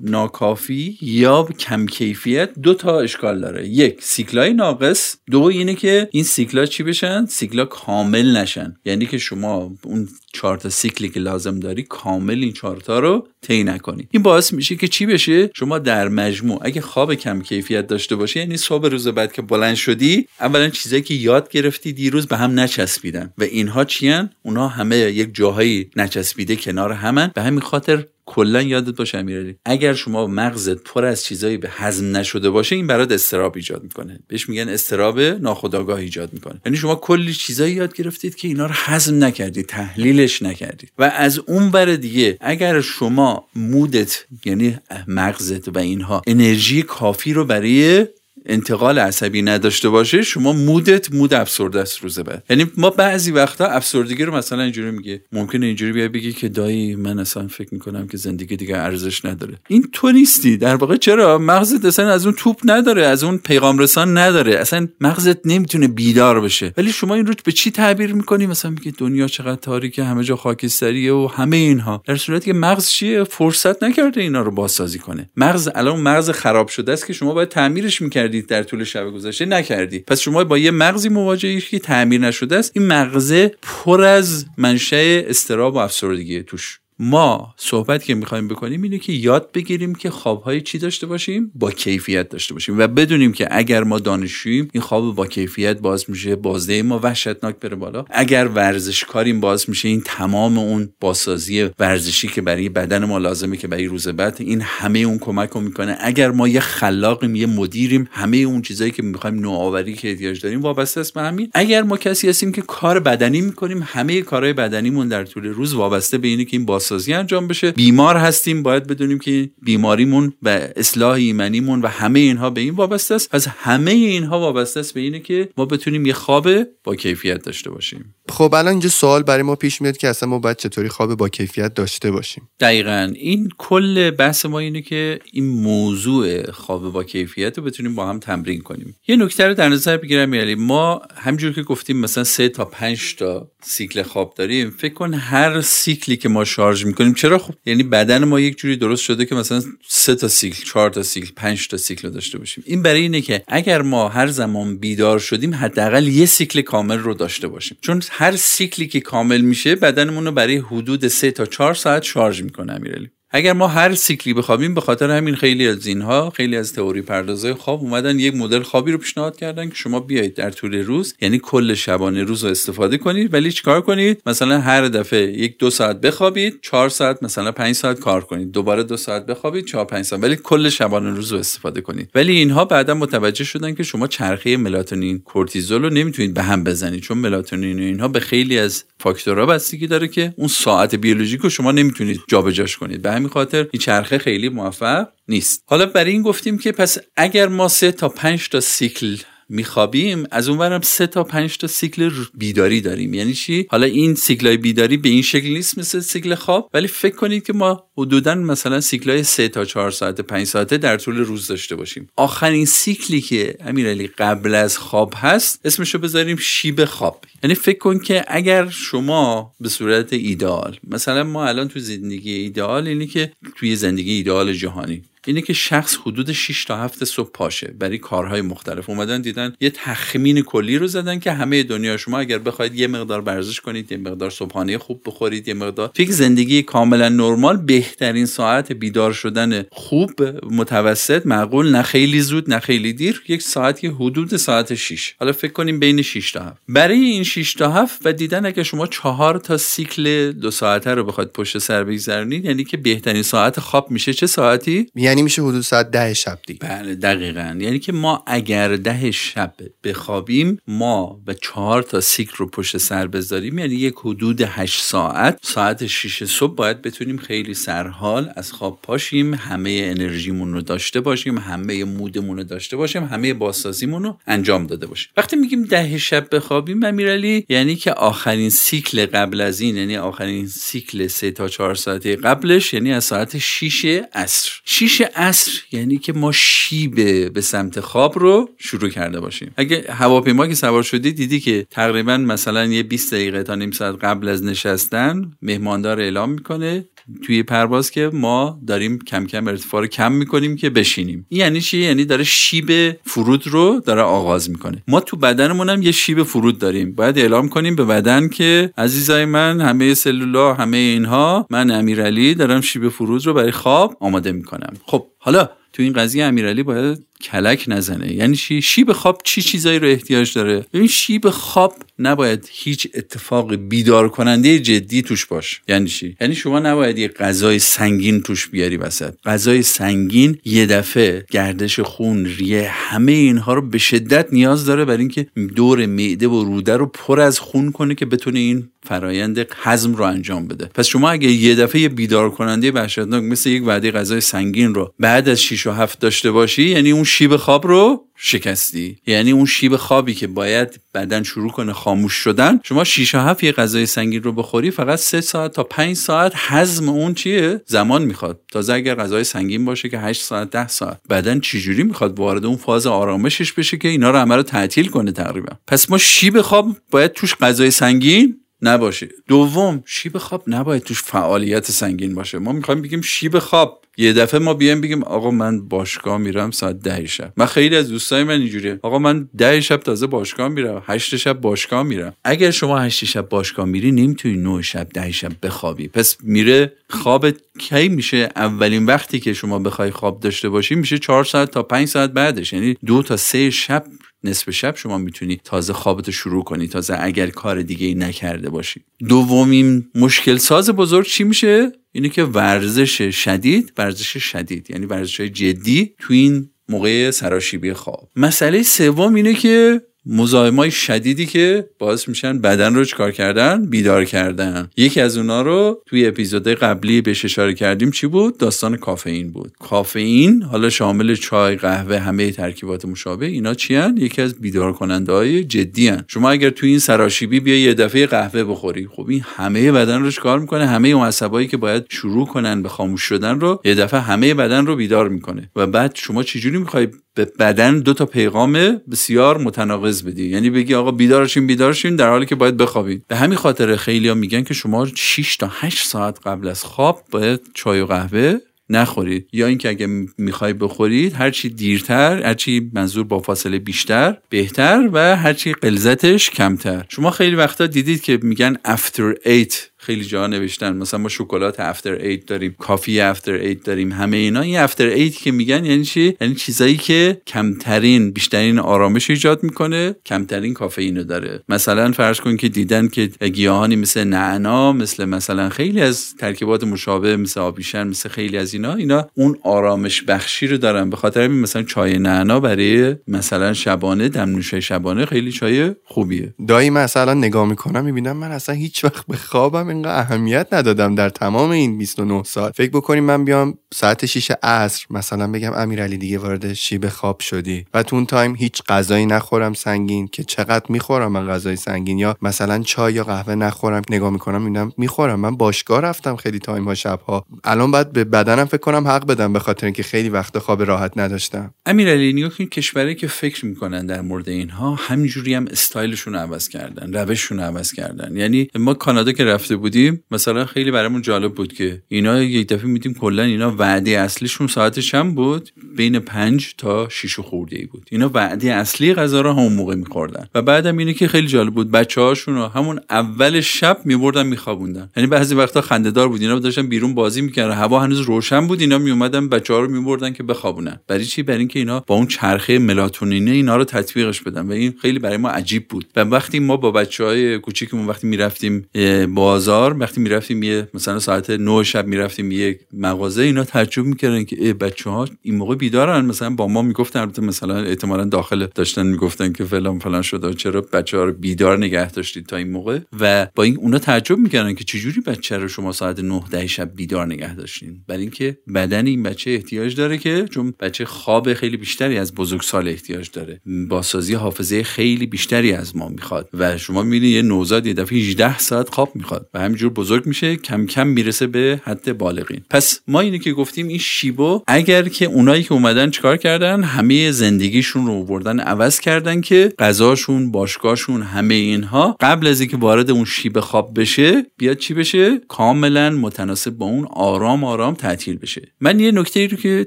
ناکافی یا کم کیفیت دو تا اشکال داره. یک سیکلای ناقص. دو اینه که این سیکلا چی بشن؟ سیکلا کامل نشن. یعنی که شما اون چهار تا سیکلی که لازم داری کامل این چهار تا رو طی نکنی. این باعث میشه که چی بشه؟ شما در مجموع اگه خواب کم کیفیت داشته باشی یعنی صبح روز بعد که بلند شدی اولا چیزایی که یاد گرفتی دیروز به هم نچسبیدن. و اینها چیان اونها همه یک جاهایی نچسبیده کنار همن. به همین خاطر کلا یادت باشه امیرعلی اگر شما مغزت پر از چیزایی به هضم نشده باشه این برات استراب ایجاد می‌کنه. بهش میگن استراب ناخودآگاه ایجاد می‌کنه. یعنی شما کلی چیزایی یاد گرفتید که اینا رو هضم نکردید تحلیلش نکردید. و از اون بر دیگه اگر شما مودت یعنی مغزت و اینها انرژی کافی رو برای انتقال عصبی نداشته باشه شما مودت مود افسرده است روز بعد. یعنی ما بعضی وقتا افسردگی رو مثلا اینجوری میگه. ممکنه اینجوری بیا بگی که دایی من اصلا فکر می‌کنم که زندگی دیگه ارزش نداره. این تو نیستی. در واقع چرا؟ مغزت اصلا از اون توپ نداره از اون پیغام رسان نداره. اصلا مغزت نمی‌تونه بیدار بشه. ولی شما این رو به چی تعبیر می‌کنی؟ مثلا میگه دنیا چقدر تاریکه همه جا خاکستریه و همه اینها. در صورتی که مغز چیه؟ فرصت نکرده اینا رو بازسازی کنه. مغز الان مغز خراب شده است که شما باید تعمیرش می‌کردی. کردید در طول شب گذشته نکردی. پس شما با یه مغزی مواجهی که تعمیر نشده است این مغزه پر از منشأ استراب و افسردگی توش. ما صحبت که می‌خوایم بکنیم اینه که یاد بگیریم که خوابهای چی داشته باشیم؟ با کیفیت داشته باشیم و بدونیم که اگر ما دانشجوییم این خواب با کیفیت باز میشه بازده ما وحشتناک بره بالا. اگر ورزشکاریم باز میشه این تمام اون باسازی ورزشی که برای بدن ما لازمه که برای روز بعد این همه اون کمک رو می‌کنه. اگر ما یه خلاقیم یه مدیریم همه اون چیزایی که می‌خوایم نوآوری که احتیاج داریم وابسته است به همین. اگر ما کسی هستیم که کار بدنی می‌کنیم همه کارهای بدنیمون در طول روز وابسته به اینه که این بازسازی انجام بشه. بیمار هستیم باید بدونیم که بیماریمون و اصلاح ایمنیمون و همه اینها به این وابسته است. پس همه اینها وابسته است به اینه که ما بتونیم یه خواب با کیفیت داشته باشیم. خب الان اینجا سوال برای ما پیش میاد که اصلا ما باید چطوری خواب با کیفیت داشته باشیم. دقیقا. این کل بحث ما اینه که این موضوع خواب با کیفیت رو بتونیم با هم تمرین کنیم. یه نکته رو در نظر بگیرم یعنی ما همجور که گفتیم مثلا سه تا پنج تا سیکل خواب داریم فکر کن هر سیکلی که ما شارژ می‌کنیم چرا خب؟ یعنی بدن ما یک جوری درست شده که مثلا سه تا سیکل چهار تا سیکل پنج تا سیکل داشته باشیم. این برای اینه که اگر ما هر زمان بیدار شدیم حداقل یه سیکل کامل رو داشته باشیم. چون هر سیکلی که کامل میشه بدنمون رو برای حدود سه تا چهار ساعت شارژ می‌کنه امیرعلی. اگر ما هر سیکلی بخوابیم به خاطر همین خیلی از اینها خیلی از تئوری پردازای خواب اومدن یک مدل خوابی رو پیشنهاد کردن که شما بیایید در طول روز یعنی کل شبانه روز رو استفاده کنید. ولی چیکار کنید؟ مثلا هر دفعه یک دو ساعت بخوابید چهار ساعت مثلا پنج ساعت کار کنید. دوباره دو ساعت بخوابید چهار پنج ساعت. ولی کل شبانه روز رو استفاده کنید. ولی اینها بعدا متوجه شدن که شما چرخه ملاتونین کورتیزول رو نمی‌تونید به هم بزنید. چون ملاتونین اینها به خیلی از فاکتورها بستگی داره که اون ساعت بیولوژیک رو شما نمی‌تونید جابجاش کنید. به همین خاطر این چرخه خیلی موفق نیست. حالا برای این گفتیم که پس اگر ما سه تا پنج تا سیکل میخوابیم از اونورم سه تا پنج تا سیکل بیداری داریم. یعنی چی؟ حالا این سیکلای بیداری به این شکل نیست مثل سیکل خواب ولی فکر کنید که ما حدودا مثلا سیکلای سه تا چهار ساعت پنج ساعته در طول روز داشته باشیم. آخرین سیکلی که امیرعلی قبل از خواب هست اسمشو بذاریم شیب خواب. یعنی فکر کن که اگر شما به صورت ایدئال مثلا ما الان تو زندگی ایدئال اینه که توی زندگی ایدئال جهانی اینه که شخص حدود 6 تا 7 صبح پاشه. برای کارهای مختلف. اومدن دیدن یه تخمین کلی رو زدن که همه دنیا شما اگر بخواید یه مقدار ورزش کنید یه مقدار صبحانه خوب بخورید یه مقدار. فکر زندگی کاملا نرمال بهترین ساعت بیدار شدن خوب متوسط معقول نه خیلی زود نه خیلی دیر. یک ساعت یه حدود ساعت 6 حالا فکر کنیم بین 6 تا 7 برای این 6 تا 7 و دیدن اگه شما چهار تا سیکل دو ساعته رو بخواید پشت سر بگذرونید یعنی که بهترین ساعت خواب میشه. چه ساعتی؟ یعنی میشه حدود ساعت ده شب دیگه. بله دقیقا. یعنی که ما اگر ده شب بخوابیم ما به چهار تا سیکل رو پشت سر بذاریم یعنی یک حدود هشت ساعت. ساعت 6 صبح باید بتونیم خیلی سرحال از خواب پاشیم همه انرژیمون رو داشته باشیم همه مودمون رو داشته باشیم همه بازسازیمون رو انجام داده باشیم. وقتی میگیم ده شب بخوابیم امیرعلی یعنی که آخرین سیکل قبل از این یعنی آخرین سیکل سه تا چهار ساعته قبلش یعنی از ساعت 6 عصر. 6 عصر یعنی که ما شیب به سمت خواب رو شروع کرده باشیم. اگه هواپیما که سوار شدی دیدی که تقریبا مثلا یه 20 دقیقه تا نیم ساعت قبل از نشستن مهماندار اعلام می‌کنه توی پرواز که ما داریم کم کم ارتفاع رو کم می‌کنیم که بشینیم. این یعنی چی؟ یعنی داره شیب فرود رو داره آغاز می‌کنه. ما تو بدنمون هم یه شیب فرود داریم. باید اعلام کنیم به بدن که عزیزای من همه سلولا همه اینها من امیرعلی دارم شیب فرود رو برای خواب آماده می‌کنم. خب حالا تو این قضیه امیرعلی باید کلک نزنه. یعنی چی؟ شیب خواب چی چیزایی رو احتیاج داره؟ ببین شیب خواب نباید هیچ اتفاق بیدار کننده جدی توش باش یعنی چی؟ یعنی شما نباید یه غذای سنگین توش بیاری وسط. غذای سنگین یه دفعه گردش خون ریه همه اینها رو به شدت نیاز داره برای اینکه دور معده و روده رو پر از خون کنه که بتونه این فرایند هضم رو انجام بده. پس شما اگه یه دفعه بیدار کننده وحشتناک مثل یک وعده غذای سنگین رو بعد از 6 و 7 داشته باشی یعنی اون شیب خواب رو شکستی. یعنی اون شیب خوابی که باید بدن شروع کنه خاموش شدن شما 6 و 7 یه غذای سنگین رو بخوری فقط 3 ساعت تا 5 ساعت هضم اون چیه؟ زمان می‌خواد. تازه اگر غذای سنگین باشه که 8 ساعت 10 ساعت. بدن چجوری می‌خواد وارد اون فاز آرامشش بشه که اینا رو همه رو تعطیل کنه تقریبا؟ پس ما شیب خواب باید توش غذای سنگین نباشه. دوم شیب خواب نباید توش فعالیت سنگین باشه. ما می‌خوایم بگیم شیب خواب یه دفعه ما بیایم بگیم آقا من باشگاه میرم ساعت ده شب. من خیلی از دوستای من اینجوریه. آقا من ده شب تازه باشگاه میرم هشت شب باشگاه میرم. اگر شما هشت شب باشگاه میری نمی‌تونی نه شب ده شب بخوابی. پس میره خواب کی میشه؟ اولین وقتی که شما بخوای خواب داشته باشی میشه چهار ساعت تا پنج ساعت بعدش. یعنی دو تا سه شب نصف شب شما می‌تونی تازه خوابتو شروع کنی. تازه اگر کار دیگه ای نکرده باشی. دومین مشکل ساز بزرگ چی میشه؟ اینه که ورزش شدید ورزش شدید یعنی ورزش های جدی تو این موقع سراشیبی خواب. مسئله سوم اینه که های شدیدی که باعث میشن بدن رو چکار کردن؟ بیدار کردن. یکی از اونا رو توی اپیزود قبلی بهش اشاره کردیم. چی بود؟ داستان کافئین بود. کافئین حالا شامل چای قهوه همه ترکیبات مشابه اینا چی هن؟ یکی از بیدار کننده های جدی هن. شما اگر توی این سراشیبی بیا یه دفعه قهوه بخوری خب این همه بدن رو چکار می‌کنه؟ همه اون عصبایی که باید شروع کنن به خاموش شدن رو یه دفعه همه بدن رو بیدار می‌کنه. و بعد شما چجوری می‌خوای به بدن دو تا پیغام بسیار متناقض بدی؟ یعنی بگی آقا بیدارشین بیدارشین در حالی که باید بخوابید به همین خاطر خیلی ها میگن که شما 6 تا 8 ساعت قبل از خواب باید چای و قهوه نخورید یا اینکه اگه می‌خوای بخورید هرچی دیرتر هرچی منظور با فاصله بیشتر بهتر و هرچی قلزتش کمتر. شما خیلی وقتا دیدید که میگن after 8 خیلی جا نوشتن. مثلا ما شکلات افتر اید داریم کافی افتر اید داریم همه اینا. این افتر اید که میگن یعنی چی؟ یعنی چیزایی که کمترین بیشترین آرامش ایجاد می‌کنه کمترین کافئین داره. مثلا فرض کن که دیدن که گیاهانی مثل نعنا مثل مثلا خیلی از ترکیبات مشابه مثل آویشن مثل خیلی از اینا اینا اون آرامش بخشی رو دارن. به خاطر همین مثلا چای نعنا برای مثلا شبانه دمنوشه شبانه خیلی چای خوبیه. داریم مثلا نگاه می‌کنم می‌بینم من اصلا هیچ وقت به خوابم اینقدر اهمیت ندادم در تمام این 29 سال. فکر بکنیم من بیام ساعت 6 عصر مثلا بگم امیرعلی دیگه وارد شیب خواب شدی و تو اون تایم هیچ غذایی نخورم سنگین که چقدر می‌خورم من غذای سنگین یا مثلا چای یا قهوه نخورم نگاه می‌کنم می‌بینم می‌خورم. من باشگاه رفتم خیلی تایم ها شبها. الان باید به بدنم فکر کنم حق بدم به خاطر اینکه خیلی وقت خواب راحت نداشتم. امیرعلی نیو که کشوری که فکر می‌کنن در مورد اینها همینجوری هم استایلشون عوض کردن روششون عوض کردن. یعنی ما کانادا که رفته بودیم مثلا خیلی برامون جالب بود که اینا یک دفعه میدیم کلا اینا وعده اصلیشون ساعت چند بود بین پنج تا شیش خورده ای بود. اینا وعده اصلی غذا رو همون موقع میخوردن. و بعدم اینه که خیلی جالب بود بچه هاشون رو همون اول شب میبردن میخوابوندن. یعنی بعضی وقتا خندهدار بود اینا داشتن بیرون بازی می‌کردن هوا هنوز روشن بود اینا میومدن بچه ها رو میبردن که بخوابونن. برای چی؟ برای اینکه اینا با اون چرخه ملاتونینه اینا رو تطبیقش بدن. و این خیلی برای ما عجیب بود. و وقتی ما با بچه های کوچیکمون وقتی می‌رفتیم بازار وقتی می‌رفتیم یه مثلا ساعت 9 شب می‌رفتیم یه مغازه اینا تعجب می‌کردن که بچه ها این موقع بیدارن. مثلا با ما می‌گفتن مثلا احتمالا داخل داشتن می‌گفتن که فلان فلان شده چرا بچه ها رو بیدار نگه داشتید تا این موقع؟ و با این اونا تعجب می‌کردن که چجوری بچه رو شما ساعت 9 ده شب بیدار نگه داشتین؟ برای اینکه بدن این بچه احتیاج داره که چون بچه خواب خیلی بیشتری از بزرگسال احتیاج داره. بازسازی حافظه خیلی بیشتری از ما می‌خواد. و شما می‌بینید یه نوزاد یه دفعه 18 ساعت خواب می‌خواد. همینجور بزرگ میشه کم کم می‌رسه به حد بالغین. پس ما اینو که گفتیم این شیبو اگر که اونایی که اومدن چیکار کردن؟ همه زندگیشون رو بردن عوض کردن که غذاشون باشگاهشون همه اینها قبل از اینکه وارد اون شیب خواب بشه بیاد چی بشه؟ کاملا متناسب با اون آرام آرام تعطیل بشه. من یه نکته ای رو که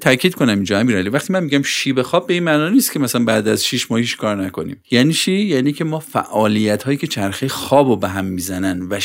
تاکید کنم اینجا امیرعلی وقتی من میگم شیب خواب به این معنا نیست که مثلا بعد از 6 ماه هیچ کار نکنیم. یعنی چی؟ یعنی که ما فعالیت هایی که چرخه خواب رو به هم می‌زنن و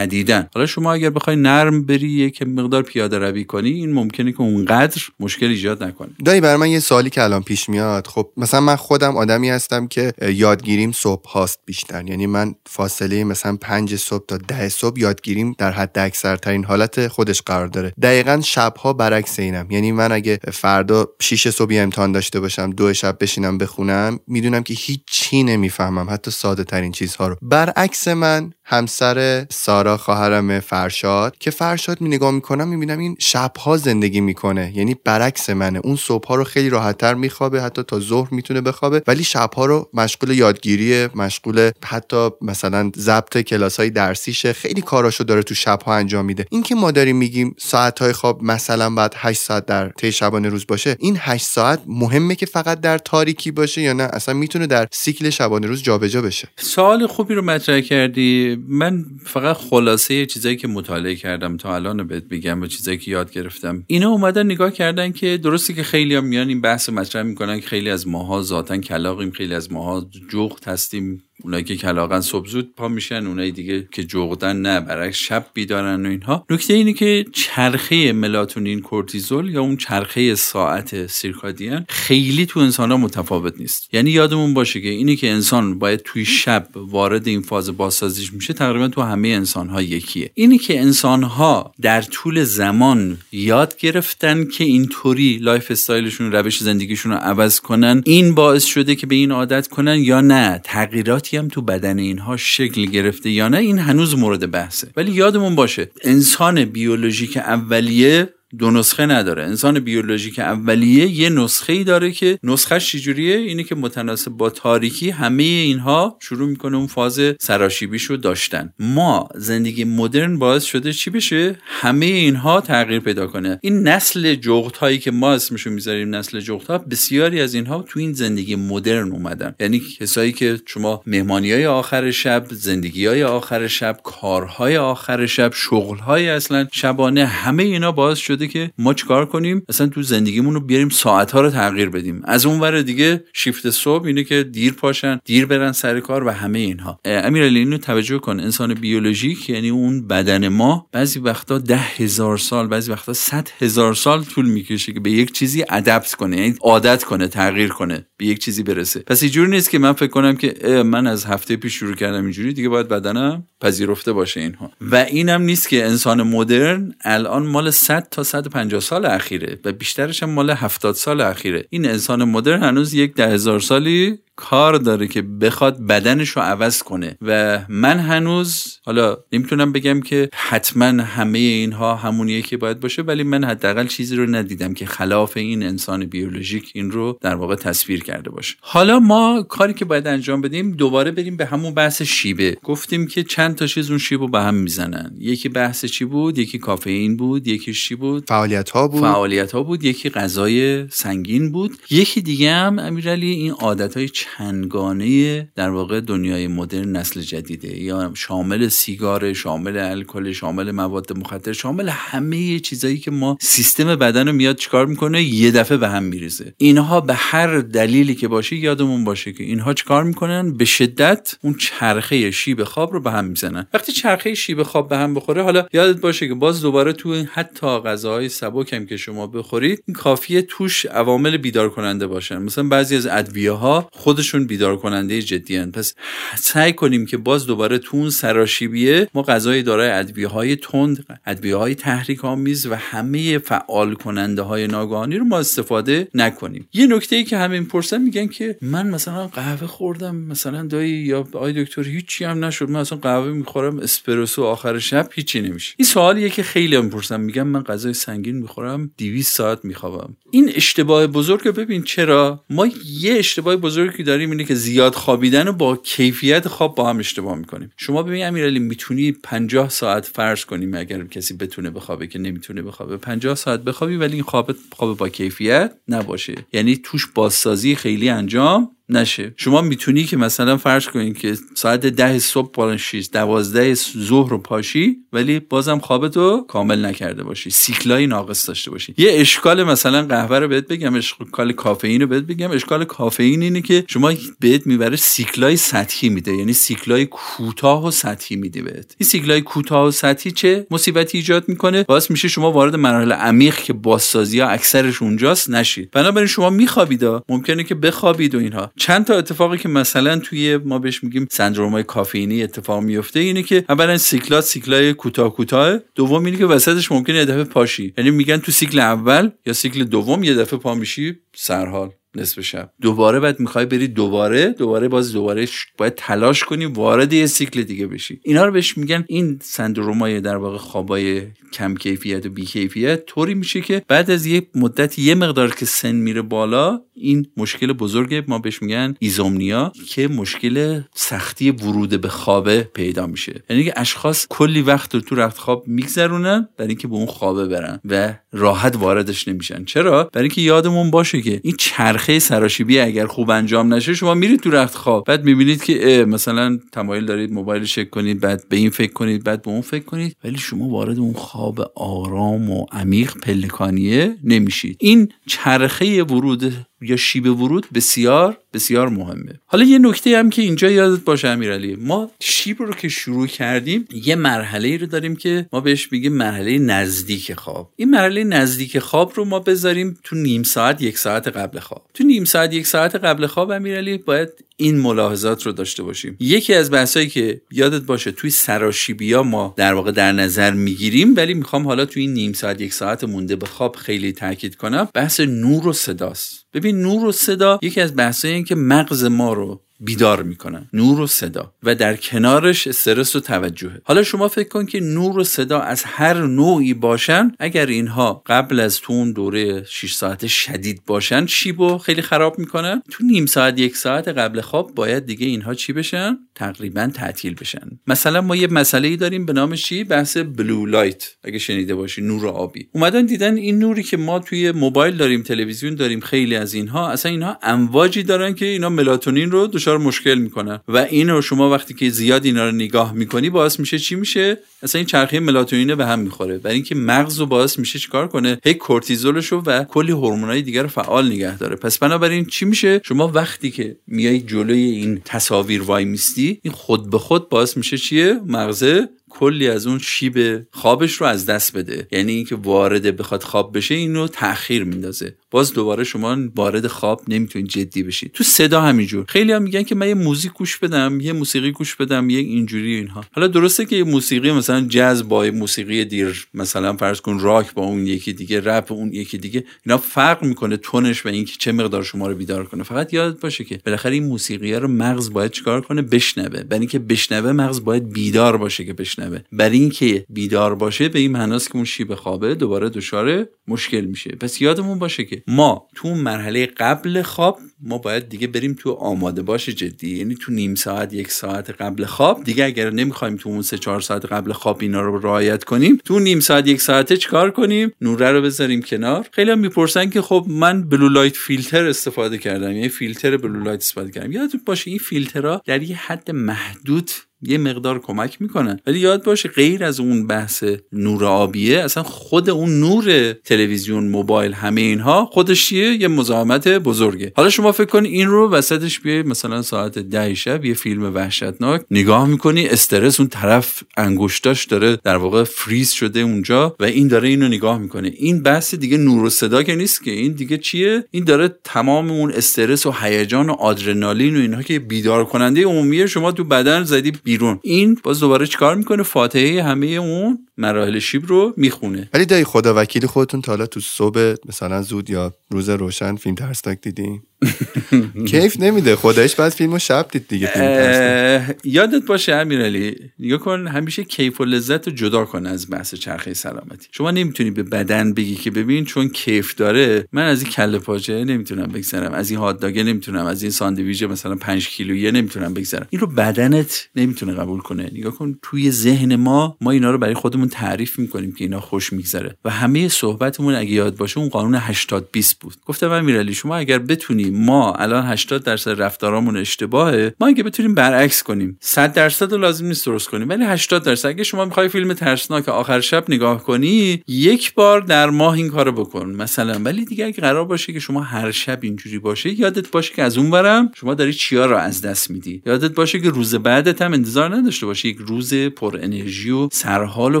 شدیدن حالا شما اگر بخوای نرم بری که مقدار پیاده روی کنی این ممکنه که اونقدر مشکل ایجاد نکنه. دایی برای من یه سوالی که الان پیش میاد. خب مثلا من خودم آدمی هستم که یادگیریم صبح هاست بیشتر. یعنی من فاصله مثلا پنج صبح تا ده صبح یادگیریم در حد اکثر ترین حالت خودش قرار داره. دقیقا شبها برعکس اینم. یعنی من اگه فردا 6 صبح امتحان داشته باشم دو شب بشینم بخونم می‌دونم که هیچی نمی‌فهمم حتی ساده ترین چیزها رو. برعکس من همسر سارا خواهرم فرشاد که فرشاد می نگاه می‌کنم می‌بینم این شبها زندگی می‌کنه. یعنی برعکس منه. اون صبحها رو خیلی راحتتر میخوابه حتی تا ظهر می‌تونه بخوابه. ولی شبها رو مشغول یادگیری مشغول حتی مثلا ضبط کلاس های درسیشه. خیلی کاراشو داره تو شبها انجام میده. این که ما داریم میگیم ساعت های خواب مثلا بعد 8 ساعت در طی شبانه روز باشه این 8 ساعت مهمه که فقط در تاریکی باشه یا نه؟ اصلا می‌تونه در سیکل شبانه روز جابجا بشه. سوال خوبی رو مطرح کردی. من فقط خلاصه چیزایی که مطالعه کردم تا الان بهت بگم و چیزایی که یاد گرفتم. اینا اومدن نگاه کردن که درسته که خیلی هم میان این بحث مطرح می‌کنن که خیلی از ماها ذاتا کلاقیم خیلی از ماها جغت هستیم. اونایی که کلاقن صبح زود پا میشن اونایی دیگه که جغدن نه برعکس شب بیدارن و اینها. نکته اینه که چرخه ملاتونین کورتیزول یا اون چرخه ساعت سیرکادیان خیلی تو انسان ها متفاوت نیست. یعنی یادمون باشه که اینی که انسان باید توی شب وارد این فاز بازسازیش میشه تقریبا تو همه انسان ها یکیه. اینی که انسان ها در طول زمان یاد گرفتن که اینطوری life style شون روش زندگیشون رو عوض کنن این باعث شده که به این عادت کنن یا نه. تغییرات هم تو بدن اینها شکل گرفته یا نه این هنوز مورد بحثه. ولی یادمون باشه انسان بیولوژیک اولیه دو نسخه نداره. انسان بیولوژیک اولیه یه نسخه ای داره که نسخهش چجوریه؟ اینه که متناسب با تاریکی همه اینها شروع می‌کنه اون فاز سراشیبیشو داشتن. ما زندگی مدرن باعث شده چی بشه؟ همه اینها تغییر پیدا کنه. این نسل جغد هایی که ما اسمشو می‌ذاریم نسل جغد ها بسیاری از اینها تو این زندگی مدرن اومدن. یعنی کسایی که شما مهمانی های آخر شب زندگی های آخر شب کارهای آخر شب شغل های اصلا شبانه همه اینا باعث شده که ما چیکار کنیم؟ مثلا تو زندگیمون رو بیاریم ساعت ها رو تغییر بدیم. از اون ور دیگه شیفت صبح اینه که دیر پاشن دیر برن سر کار و همه اینها. امیرعلی اینو توجه کن. انسان بیولوژیک یعنی اون بدن ما بعضی وقتا ده هزار سال بعضی وقتا صد هزار سال طول می‌کشه که به یک چیزی ادپت کنه یعنی عادت کنه تغییر کنه به یک چیزی برسه. پس اینجوری نیست که من فکر کنم که من از هفته پیش شروع کردم اینجوری دیگه باید بدنم پذیرفته باشه اینها. و اینم نیست که انسان مدرن الان مال 100 تا 150 سال اخیره و بیشترش هم مال 70 سال اخیره. این انسان مدرن هنوز یک ده هزار سالی کار داره که بخواد بدنش رو عوض کنه. و من هنوز حالا نمی‌تونم بگم که حتما همه اینها همونیه که باید باشه ولی من حداقل چیزی رو ندیدم که خلاف این انسان بیولوژیک این رو در واقع تصویر کرده باشه. حالا ما کاری که باید انجام بدیم دوباره بریم به همون بحث شیبه. گفتیم که چند تا چیز اون شیب رو به هم می‌زنن. یکی بحث چی بود؟ یکی کافئین بود یکی چی بود؟ فعالیت ها بود. فعالیت ها بود یکی غذای سنگین بود. یکی دیگه هم امیرعلی این عادت های چندگانه در واقع دنیای مدرن نسل جدیده. یا شامل سیگار شامل الکل شامل مواد مخدر شامل همه چیزایی که ما سیستم بدن رو میاد چیکار می‌کنه؟ یه دفعه به هم میریزه. اینها به هر دلیلی که باشه یادمون باشه که اینها چیکار می‌کنن؟ به شدت اون چرخه شیب خواب رو به هم می‌زنن. وقتی چرخه شیب خواب به هم بخوره حالا یادت باشه که باز دوباره تو حتی غذاهای سبک هم که شما بخورید این کافیه توش عوامل بیدار کننده باشن. مثلا بعضی از ادویه ها خودشون بیدار کننده جدی هن. پس سعی کنیم که باز دوباره تو اون سراشیبیه ما غذای دارای ادویه های تند ادویه های تحریک آمیز و همه فعال کننده های ناگهانی رو ما استفاده نکنیم. یه نکته ای که همین پرسن میگن که من مثلا قهوه خوردم مثلا دایی یا آی دکتر هیچی هم نشد. من اصلا قهوه می‌خورم اسپرسو آخر شب هیچی نمیشه. این سوالیه که خیلی هم پرسن میگم من غذای سنگین می‌خورم 200 ساعت میخوابم. این اشتباه بزرگ ببین چرا. ما یه اشتباه بزرگی داریم اینه که زیاد خوابیدن و با کیفیت خواب با هم اشتباه می‌کنیم. شما ببین امیرعلی می‌تونی 50 ساعت فرض کنیم اگر کسی بتونه بخوابه که نمی‌تونه بخوابه. 50 ساعت بخوابی ولی این خواب خواب با کیفیت نباشه. یعنی توش بازسازی خیلی انجام نشه. شما می‌تونی که مثلا فرض کنید که ساعت ده صبح پالشیز دوازده ظهر رو پاشی ولی بازم خوابتو کامل نکرده باشی. سیکلای ناقص داشته باشی. یه اشکال مثلا قهوه رو بهت بگم اشکال کافئین رو بهت بگم. اشکال کافئین اینه که شما بهت می‌بره سیکلای سطحی میده. یعنی سیکلای کوتاه و سطحی میده بهت. این سیکلای کوتاه و سطحی چه مصیبتی ایجاد می‌کنه؟ باعث میشه شما وارد مراحل عمیق که بازسازی ها اکثرش اونجاست نشید بنابراین شما میخوابید ممکنه که بخوابید و اینها. چند تا اتفاقی که مثلا توی ما بهش میگیم سندروم کافئینی اتفاق میفته اینه که اولا سیکلات سیکلای کوتاه کوتاه دوم اینه که وسطش ممکنه یه دفعه پاشی. یعنی میگن تو سیکل اول یا سیکل دوم یه دفعه پا میشی سرحال. نصف شب. دوباره بعد می‌خوای بری دوباره دوباره باز دوباره باید تلاش کنی وارد یه سیکل دیگه بشی. اینا رو بهش میگن این سندرومای در واقع خوابای کم کیفیت و بی کیفیت. طوری میشه که بعد از یه مدت یه مقدار که سن میره بالا این مشکل بزرگ ما بهش میگن ایزومنیا که مشکل سختی ورود به خوابه پیدا میشه. یعنی که اشخاص کلی وقت رو تو رفت خواب میگذرونن برای اینکه به اون خوابه برن و راحت واردش نمیشن. چرا؟ برای اینکه یادمون باشه که این چرخه سراشیبی اگر خوب انجام نشه شما میرید تو رخت خواب. بعد می‌بینید که مثلا تمایل دارید موبایل چک کنید بعد به این فکر کنید بعد به اون فکر کنید ولی شما وارد اون خواب آرام و عمیق پلکانیه نمیشید. این چرخه ورود یا شیب ورود بسیار بسیار مهمه. حالا یه نکته هم که اینجا یادت باشه امیرعلی ما شیب رو که شروع کردیم یه مرحله رو داریم که ما بهش میگیم مرحله نزدیک خواب. این مرحله نزدیک خواب رو ما بذاریم تو نیم ساعت یک ساعت قبل خواب. تو نیم ساعت یک ساعت قبل خواب امیرعلی باید این ملاحظات رو داشته باشیم. یکی از بحثایی که یادت باشه توی سراشیبیا ما در واقع در نظر می‌گیریم ولی می‌خوام حالا توی این نیم ساعت یک ساعت مونده به خواب خیلی تاکید کنم بحث نور و صداست. ببین نور و صدا یکی از بحثایی که مغز ما رو بیدار می‌کنن. نور و صدا. و در کنارش استرس و توجهه. حالا شما فکر کن که نور و صدا از هر نوعی باشن اگر اینها قبل از تو اون دوره 6 ساعت شدید باشن شیبو خیلی خراب می‌کنن؟ تو نیم ساعت یک ساعت قبل خواب باید دیگه اینها چی بشن؟ تقریبا تعطیل بشن. مثلا ما یه مسئله ای داریم به نام چی؟ بحث بلو لایت اگه شنیده باشی نور آبی. اومدن دیدن این نوری که ما توی موبایل داریم تلویزیون داریم خیلی از اینها اصلا اینها امواجی دارن که اینا ملاتونین رو دچار مشکل می‌کنن و این رو شما وقتی که زیاد اینا رو نگاه می‌کنی باعث میشه چی میشه؟ اصلا این چرخه ملاتونین به هم می‌خوره. برای اینکه مغز رو باعث میشه چیکار کنه؟ هی کورتیزولش و کلی هورمونای دیگر رو فعال نگه داره. پس بنابراین چی میشه؟ شما وقتی که میای جلوی این تصاویر وای میستی این خود به خود باعث میشه چیه؟ مغزه کلی از اون شیب خوابش رو از دست بده. یعنی اینکه وارد بخواد خواب بشه اینو تاخیر میندازه. باز دوباره شما وارد خواب نمی‌تونید جدی بشید. تو صدا همینجور. خیلی هم میگن که من یه موزیک گوش بدم یه موسیقی گوش بدم یه اینجوری اینها. حالا درسته که یه موسیقی مثلا جاز با موسیقی دیر مثلا فرض کن راک با اون یکی دیگه رپ اون یکی دیگه اینا فرق می‌کنه تونش و اینکه چه مقدار شما رو بیدار کنه. فقط یاد باشه که بالاخره این موسیقی رو مغز باید چیکار کنه؟ بشنوه. برای اینکه بشنوه مغز باید بیدار باشه که بشنوه. برای اینکه بیدار باشه به این معناست که اون شیب خوابه دوباره دچار مشکل میشه. پس یادمون باشه که ما تو مرحله قبل خواب ما باید دیگه بریم تو آماده باشه جدی. یعنی تو نیم ساعت یک ساعت قبل خواب. دیگه اگر نمی‌خوایم تو اون سه چهار ساعت قبل خواب اینا رو رعایت کنیم تو نیم ساعت یک ساعته چیکار کنیم؟ نوره رو بذاریم کنار. خیلی هم می‌پرسن که خب من blue light filter استفاده کردم. یعنی فیلتر blue light استفاده کردم. یادتون باشه این فیلترها در یه حد محدود یه مقدار کمک می‌کنن ولی یاد باشه غیر از اون بحث نور آبیه اصلا خود اون نور تلویزیون موبایل همه اینها خودش یه مزاحمت بزرگه. حالا شما فکر کن این رو وسطش بیای مثلا ساعت ده شب یه فیلم وحشتناک نگاه می‌کنی استرس اون طرف انگشتاش داره در واقع فریز شده اونجا و این داره اینو نگاه می‌کنه. این بحث دیگه نور و صدا که نیست که. این دیگه چیه؟ این داره تمام اون استرس و هیجان و آدرنالین و اینها که بیدار کننده عمومی شما تو بدن زدی بیرون. این باز دوباره چیکار می‌کنه؟ فاتحه همه اون مراحل شیب رو می‌خونه. ولی دایی خدا وکیل خودتون تا حالا تو صبح مثلا زود یا روز روشن فیلم ترسناک دیدین؟ کیف نمیده. خودش بعد فیلمو شب دید دیگه فیلم یادت باشه امیرعلی نگاه کن همیشه کیف و لذت رو جدا کن از بحث چرخه سلامتی. شما نمی‌تونی به بدن بگی که ببین چون کیف داره من از این کله پاچه نمی‌تونم بگذرم. از این هات داگه نمی‌تونم. از این ساندویچ مثلا 5 کیلویی نمی‌تونم بگذرم. این رو بدنت نمی‌تونه قبول کنه. نگاه کن توی ذهن ما ما اینا رو برای خودمون تعریف می‌کنیم که اینا خوش میگذره. و همه صحبتمون اگه یاد باشه اون قانون 80 20 بود. گفتم امیرعلی شما اگر بتونی ما الان 80 درصد رفتارامون اشتباهه. ما اگه بتونیم برعکس کنیم. 100 درصد رو لازم نیست درست کنیم. ولی 80 درصد. اگه شما می‌خوای فیلم ترسناک آخر شب نگاه کنی یک بار در ماه این کارو بکن. مثلا. ولی دیگه اگه قرار باشه که شما هر شب اینجوری باشه یادت باشه که از اون برم شما داری چیا رو از دست میدی. یادت باشه که روز بعدت هم انتظار نداشته باشی. یک روز پر انرژی و سرحال و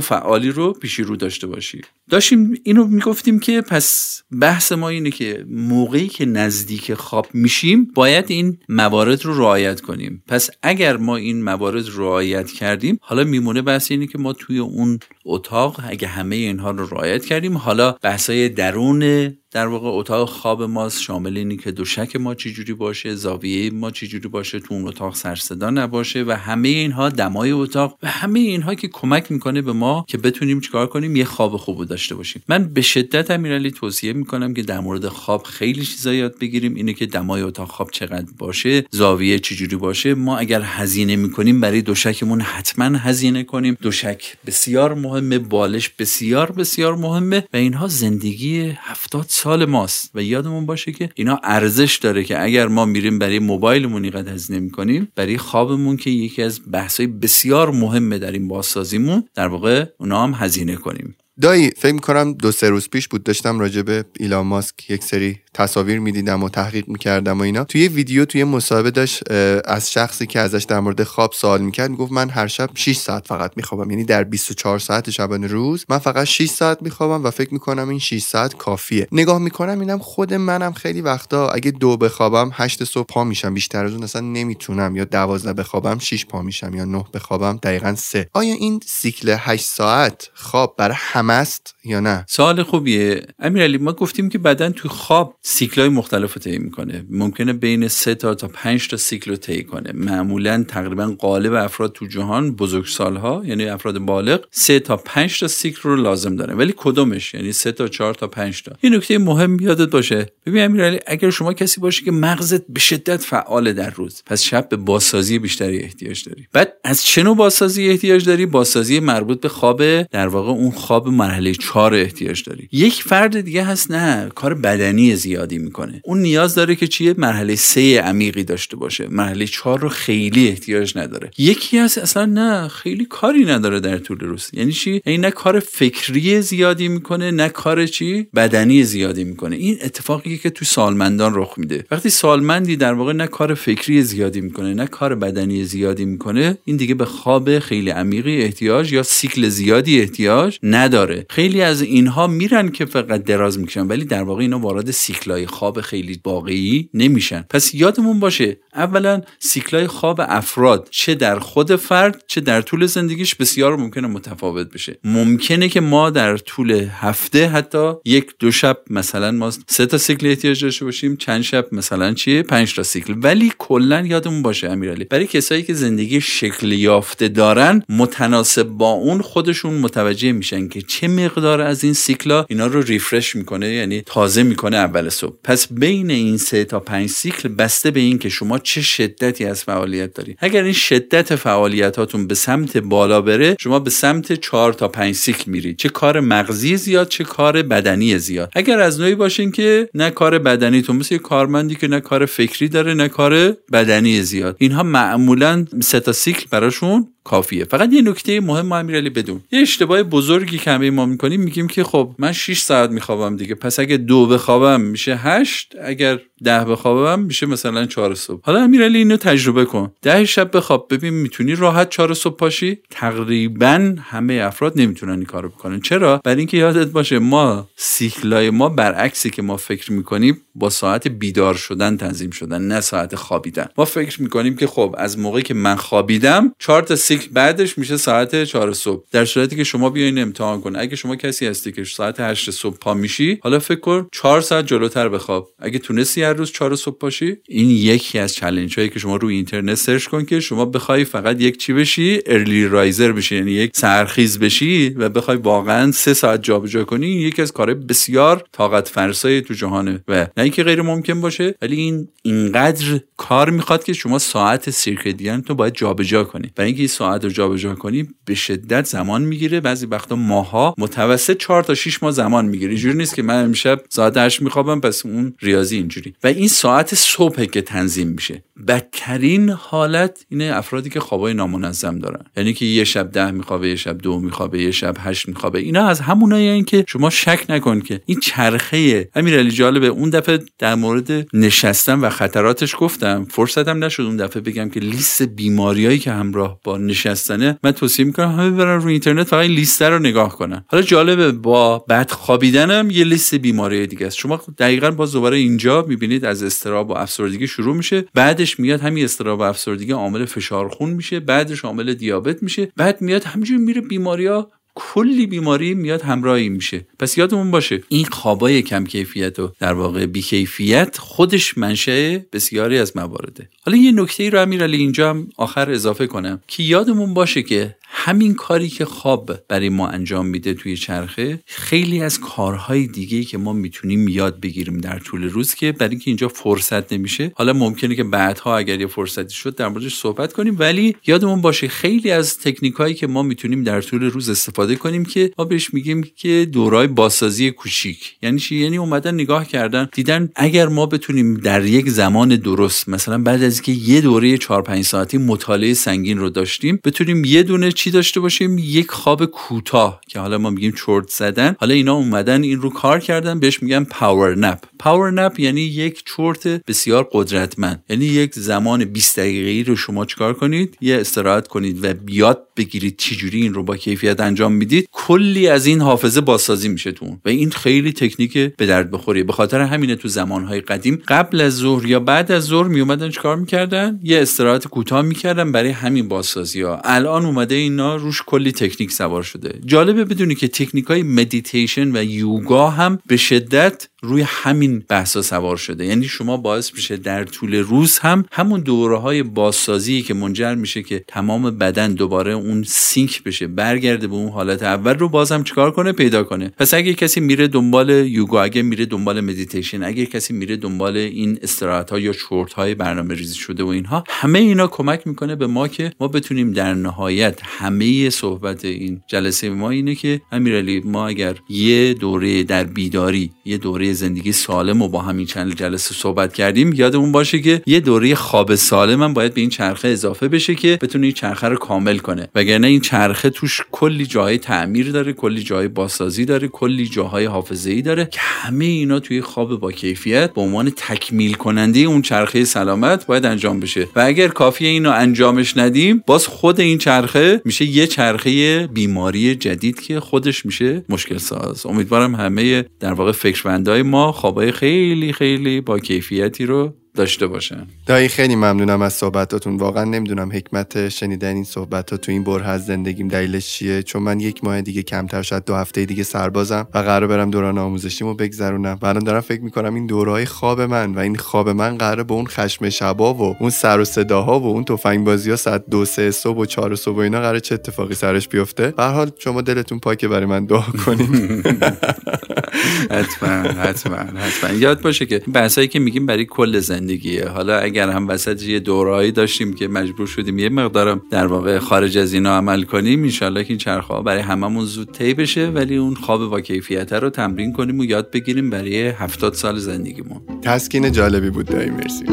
فعالی رو پیشی رو داشته باشی. داشتیم اینو می‌گفتیم که پس بحث ما اینه که موقعی که نزدیک خواب میشیم باید این موارد رو رعایت کنیم. پس اگر ما این موارد رعایت کردیم حالا میمونه بحث اینه که ما توی اون اتاق اگه همه اینها رو رعایت کردیم. حالا بحثای درون در واقع اتاق خواب ماست شامل اینی که دوشک ما چجوری باشه زاویه ما چجوری باشه تو اون اتاق سرصدا نباشه و همه اینها دمای اتاق و همه اینها که کمک می‌کنه به ما که بتونیم چیکار کنیم یه خواب خوب داشته باشیم. من به شدت امیرعلی توصیه می‌کنم که در مورد خواب خیلی چیزا یاد بگیریم. اینه که دمای اتاق خواب چقدر باشه زاویه چجوری باشه. ما اگر هزینه می‌کنیم برای دوشکمون حتما هزینه کنیم. دوشک بسیار مهمه بالش بسیار بسیار مهمه و اینها زندگی هفتاد سال ماست و یادمون باشه که اینا ارزش داره که اگر ما میریم برای موبایلمون اینقدر هزینه می‌کنیم برای خوابمون که یکی از بحثای بسیار مهمه در این بازسازیمون در واقع اونا هم هزینه کنیم. دایی فکر می‌کنم دو سه روز پیش بود داشتم راجع به ایلان ماسک یک سری تصاویر می‌دیدم و تحقیق می‌کردم و اینا. توی ویدیو توی مصاحبه داشت از شخصی که ازش در مورد خواب سوال می‌کرد می‌گفت من هر شب 6 ساعت فقط میخوابم. یعنی در 24 ساعت شبانه روز من فقط 6 ساعت میخوابم و فکر می‌کنم این 6 ساعت کافیه. نگاه می‌کنم اینم خود منم خیلی وقتا اگه دو بخوابم 8 صبح پا میشم. بیشتر از اون اصلا نمی‌تونم. یا 12 بخوابم 6 پا میشم. یا 9 بخوابم دقیقا 3 آیا این سیکل 8 ساعت خواب برای همه است یا نه؟ سوال خوبیه. امیرعلی ما گفتیم که بدن توی خواب های مختلف رو طی می‌کنه. ممکنه بین سه تا تا پنج تا سیکل رو طی کنه. معمولا تقریبا قالب افراد تو جهان بزرگ سالها یعنی افراد بالغ سه تا پنج تا سیکل رو لازم داره ولی کدومش؟ یعنی سه تا چهار تا پنج تا. این نکته مهم یادت باشه. ببین امیرعلی اگر شما کسی باشی که مغزت به شدت فعال در روز پس شب به بازسازی بیشتری احتیاج داری. بعد از چه نوع بازسازی احتیاج داری؟ بازسازی مربوط به خواب در واقع اون خواب مرحله 4 احتیاج داری. یک فرد دیگه هست نه کار بدنی زیادی می‌کنه. اون نیاز داره که چیه؟ مرحله سه عمیقی داشته باشه. مرحله چهار رو خیلی احتیاج نداره. یکی هست اصلا نه خیلی کاری نداره در طول روز. یعنی چی؟ یعنی نه کار فکری زیادی می‌کنه نه کار چی؟ بدنی زیادی می‌کنه. این اتفاقی که تو سالمندان رخ میده. وقتی سالمندی در واقع نه کار فکری زیادی می‌کنه نه کار بدنی زیادی می‌کنه این دیگه به خواب خیلی عمیقی احتیاج یا سیکل زیادی احتیاج نداره. خیلی از اینها میرن که فقط دراز می‌کشن ولی در واقع اینا وارد سیکلای خواب خیلی واقعی نمیشن. پس یادمون باشه اولا سیکلای خواب افراد چه در خود فرد چه در طول زندگیش بسیار ممکنه متفاوت بشه. ممکنه که ما در طول هفته حتی یک دو شب مثلا ما سه تا سیکل احتیاج داشته باشیم چند شب مثلا چیه؟ پنج تا سیکل. ولی کلا یادمون باشه امیرعلی برای کسایی که زندگی شکل یافته دارن متناسب با اون خودشون متوجه میشن که چه مقدار از این سیکلا اینا رو refresh می‌کنه یعنی تازه می‌کنه اول صبح. پس بین این سه تا پنج سیکل بسته به این که شما چه شدتی از فعالیت دارید اگر این شدت فعالیتاتون به سمت بالا بره شما به سمت چهار تا پنج سیکل میرید. چه کار مغزی زیاد چه کار بدنی زیاد. اگر از نوعی باشین که نه کار بدنیتون مثل کارمندی که نه کار فکری داره نه کار بدنی زیاد. اینها معمولا سه تا سیکل براشون کافیه. فقط یه نکته مهم امیرعلی بدون. یه اشتباه بزرگی که همه ما می‌کنیم میگیم که خب من 6 ساعت میخوابم دیگه. پس اگه دو بخوابم میشه 8 اگر ده بخوابم میشه مثلا چهار صبح. حالا امیرعلی اینو تجربه کن. ده شب بخواب ببین می‌تونی راحت چهار صبح پاشی تقریبا همه افراد نمی‌تونن این کارو بکنن. چرا؟ برای اینکه یادت باشه ما سیکلای ما برعکسی که ما فکر می‌کنیم با ساعت بیدار شدن تنظیم شدن نه ساعت خوابیدن. ما فکر می‌کنیم که خب از موقعی که من خوابیدم چهار تا سیکل بعدش میشه ساعت چهار صبح. در صورتی که شما بیاین امتحان کن اگه شما کسی هستی که ساعت 8 صبح پا میشی حالا فکر کن 4 ساعت جلوتر بخواب. اگه تونستی هر روز 4 صبح پاشی این یکی از چالش هایی که شما روی اینترنت search کن که شما بخوای فقط یک چی بشی early riser بشی یعنی یک سرخیز بشی و بخوای واقعا سه ساعت جابجا کنی این یکی از کارهای بسیار طاقت فرسای تو جهانه. و نه اینکه غیر ممکن باشه ولی این اینقدر کار می‌خواد که شما ساعت سیرکدیان تو باید جابجا کنی. برای اینکه این ساعت رو جابجا کنی به شدت زمان می‌گیره. بعضی وقتا ماها متوسط 4 تا 6 ماه زمان می‌گیره. اینجوری نیست که من امشب ساعت 8 میخوابم پس اون ریاضی اینجوری. و این ساعت صبح که تنظیم میشه. بدترین حالت اینه افرادی که خوابای نامنظم دارن. یعنی که یه شب ده میخوابه یه شب دو میخوابه یه شب هشت میخوابه. اینا از همونایی این که شما شک نکن که این چرخه امیرعلی جالبه. اون دفعه در مورد نشستن و خطراتش گفتم. فرصتم نشد اون دفعه بگم که لیست بیماریایی که همراه با نشستنه من توصیه می‌کنم همه برن رو اینترنت فقط این لیست رو نگاه کنن. حالا جالبه با بد خوابیدنم یه لیست بیماری دیگه است. شما دقیقا با دوباره اینجا می‌بینید از استراب و افسردگی شروع میشه. بعدش میاد همین استراب و افسردگی عامل فشار خون میشه. بعدش عامل دیابت میشه. بعد میاد همینجوری میره بیماریا کلی بیماری میاد همراهی میشه. پس یادمون باشه این خوابای کم کیفیت و در واقع بیکیفیت خودش منشأ بسیاری از موارده حالا یه نکته ای رو امیرعلی اینجا هم آخر اضافه کنم. که یادمون باشه که همین کاری که خواب برای ما انجام میده توی چرخه خیلی از کارهای دیگه که ما می‌تونیم یاد بگیریم در طول روز که برای اینکه اینجا فرصت نمیشه. حالا ممکنه که بعدها اگر یه فرصتی شد در موردش صحبت کنیم ولی یادمون باشه خیلی از تکنیک هایی که ما می‌تونیم در طول روز استفاده کنیم که ما بهش میگیم که دورای بازسازی کوچیک. یعنی چی؟ یعنی اومدن نگاه کردن دیدن اگر ما بتونیم در یک زمان درست مثلا بعد از اینکه یه دوره 4 5 ساعتی مطالعه سنگین رو داشتیم بتونیم یه دونه چی داشته باشیم؟ یک خواب کوتاه که حالا ما میگیم چرت زدن. حالا اینا اومدن این رو کار کردن بهش میگن پاور نپ power nap یعنی یک چرت بسیار قدرتمند. یعنی یک زمان 20 دقیقه‌ای رو شما چیکار کنید؟ یه استراحت کنید و یاد بگیرید چجوری این رو با کیفیت انجام می‌دید. کلی از این حافظه بازسازی میشه تو و این خیلی تکنیک به درد بخوری به خاطر همینه تو زمانهای قدیم قبل از ظهر یا بعد از ظهر می اومدن چیکار می‌کردن؟ یه استراحت کوتاه می‌کردن برای همین بازسازی ها الان اومده اینا روش کلی تکنیک سوار شده. جالبه بدونی که تکنیک های مدیتیشن و یوگا هم به شدت روی همین بحثا سوار شده. یعنی شما باعث میشه در طول روز هم همون دوره های بازسازی که منجر میشه که تمام بدن دوباره اون sync بشه برگرده به اون حالت اول رو بازم چیکار کنه؟ پیدا کنه. پس اگه کسی میره دنبال یوگا اگه میره دنبال مدیتیشن اگه کسی میره دنبال این استراحت ها یا چرت های برنامه ریزی شده و اینها همه اینا کمک می‌کنه به ما که ما بتونیم در نهایت همه صحبت این جلسه ما اینه که امیرعلی ما اگر یه دوره در بیداری یه دوره زندگی سالم و با همین چند جلسه صحبت کردیم یادمون باشه که یه دوره خواب سالم هم باید به این چرخه اضافه بشه که بتونه این چرخه رو کامل کنه. وگرنه این چرخه توش کلی جای تعمیر داره کلی جای بازسازی داره کلی جاهای حافظه ای داره که همه اینا توی خواب با کیفیت به عنوان تکمیل کننده اون چرخه سلامت باید انجام بشه. و اگر کافیه اینو انجامش ندیم باز خود این چرخه میشه یه چرخه بیماری جدید که خودش میشه مشکل ساز امیدوارم همه در واقع فکرمندای ما خوابای خیلی خیلی با کیفیتی رو داشته باشن دایی خیلی ممنونم از صحبتاتون. واقعا نمی‌دونم حکمت شنیدن این صحبت ها تو این بره از زندگیم دلیلش چیه. چون من یک ماه دیگه کمتر شد دو هفته دیگه سربازم و قرار برم دوران آموزشیمو بگذرونم. و الان دارم فکر می‌کنم این دورهای خواب من و این خواب من قراره به اون خشم شبا و اون سر و صداها و اون تفنگ بازی ها ساعت دو سه صبح و چهار صبح و اینا قراره چه اتفاقی سرش بیفته. به حال شما دلتون پاکه برای من دعا کنید. حتما حتما حتما. یاد باشه که بحثایی که میگیم برای کل زندگیه. حالا اگر هم وسط یه دورایی داشتیم که مجبور شدیم یه مقدارم در واقع خارج از اینا عمل کنیم انشالله که این چرخ برای هممون زود طی بشه ولی اون خواب با کیفیت رو تمرین کنیم و یاد بگیریم برای هفتاد سال زندگیمون. تسکین جالبی بود دایی مرسی.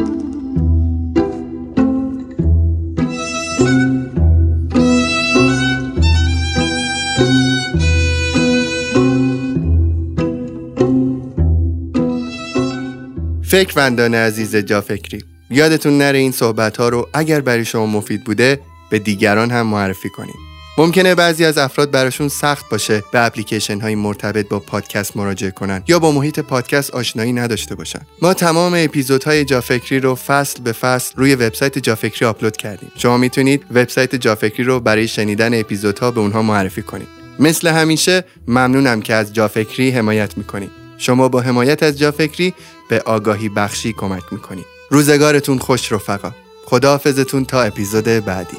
فکروندان عزیز جا فکری یادتون نره این صحبت ها رو اگر برای شما مفید بوده به دیگران هم معرفی کنید. ممکنه بعضی از افراد براشون سخت باشه به اپلیکیشن های مرتبط با پادکست مراجعه کنن یا با محیط پادکست آشنایی نداشته باشن. ما تمام اپیزودهای جافکری رو فصل به فصل روی وبسایت جافکری آپلود کردیم. شما می‌تونید وبسایت جافکری رو برای شنیدن اپیزودها به اونها معرفی کنید. مثل همیشه ممنونم که از جافکری حمایت می‌کنید. شما با حمایت از جافکری به آگاهی بخشی کمک می‌کنید روزگارتون خوش رفقا. خداحافظتون تا اپیزود بعدی.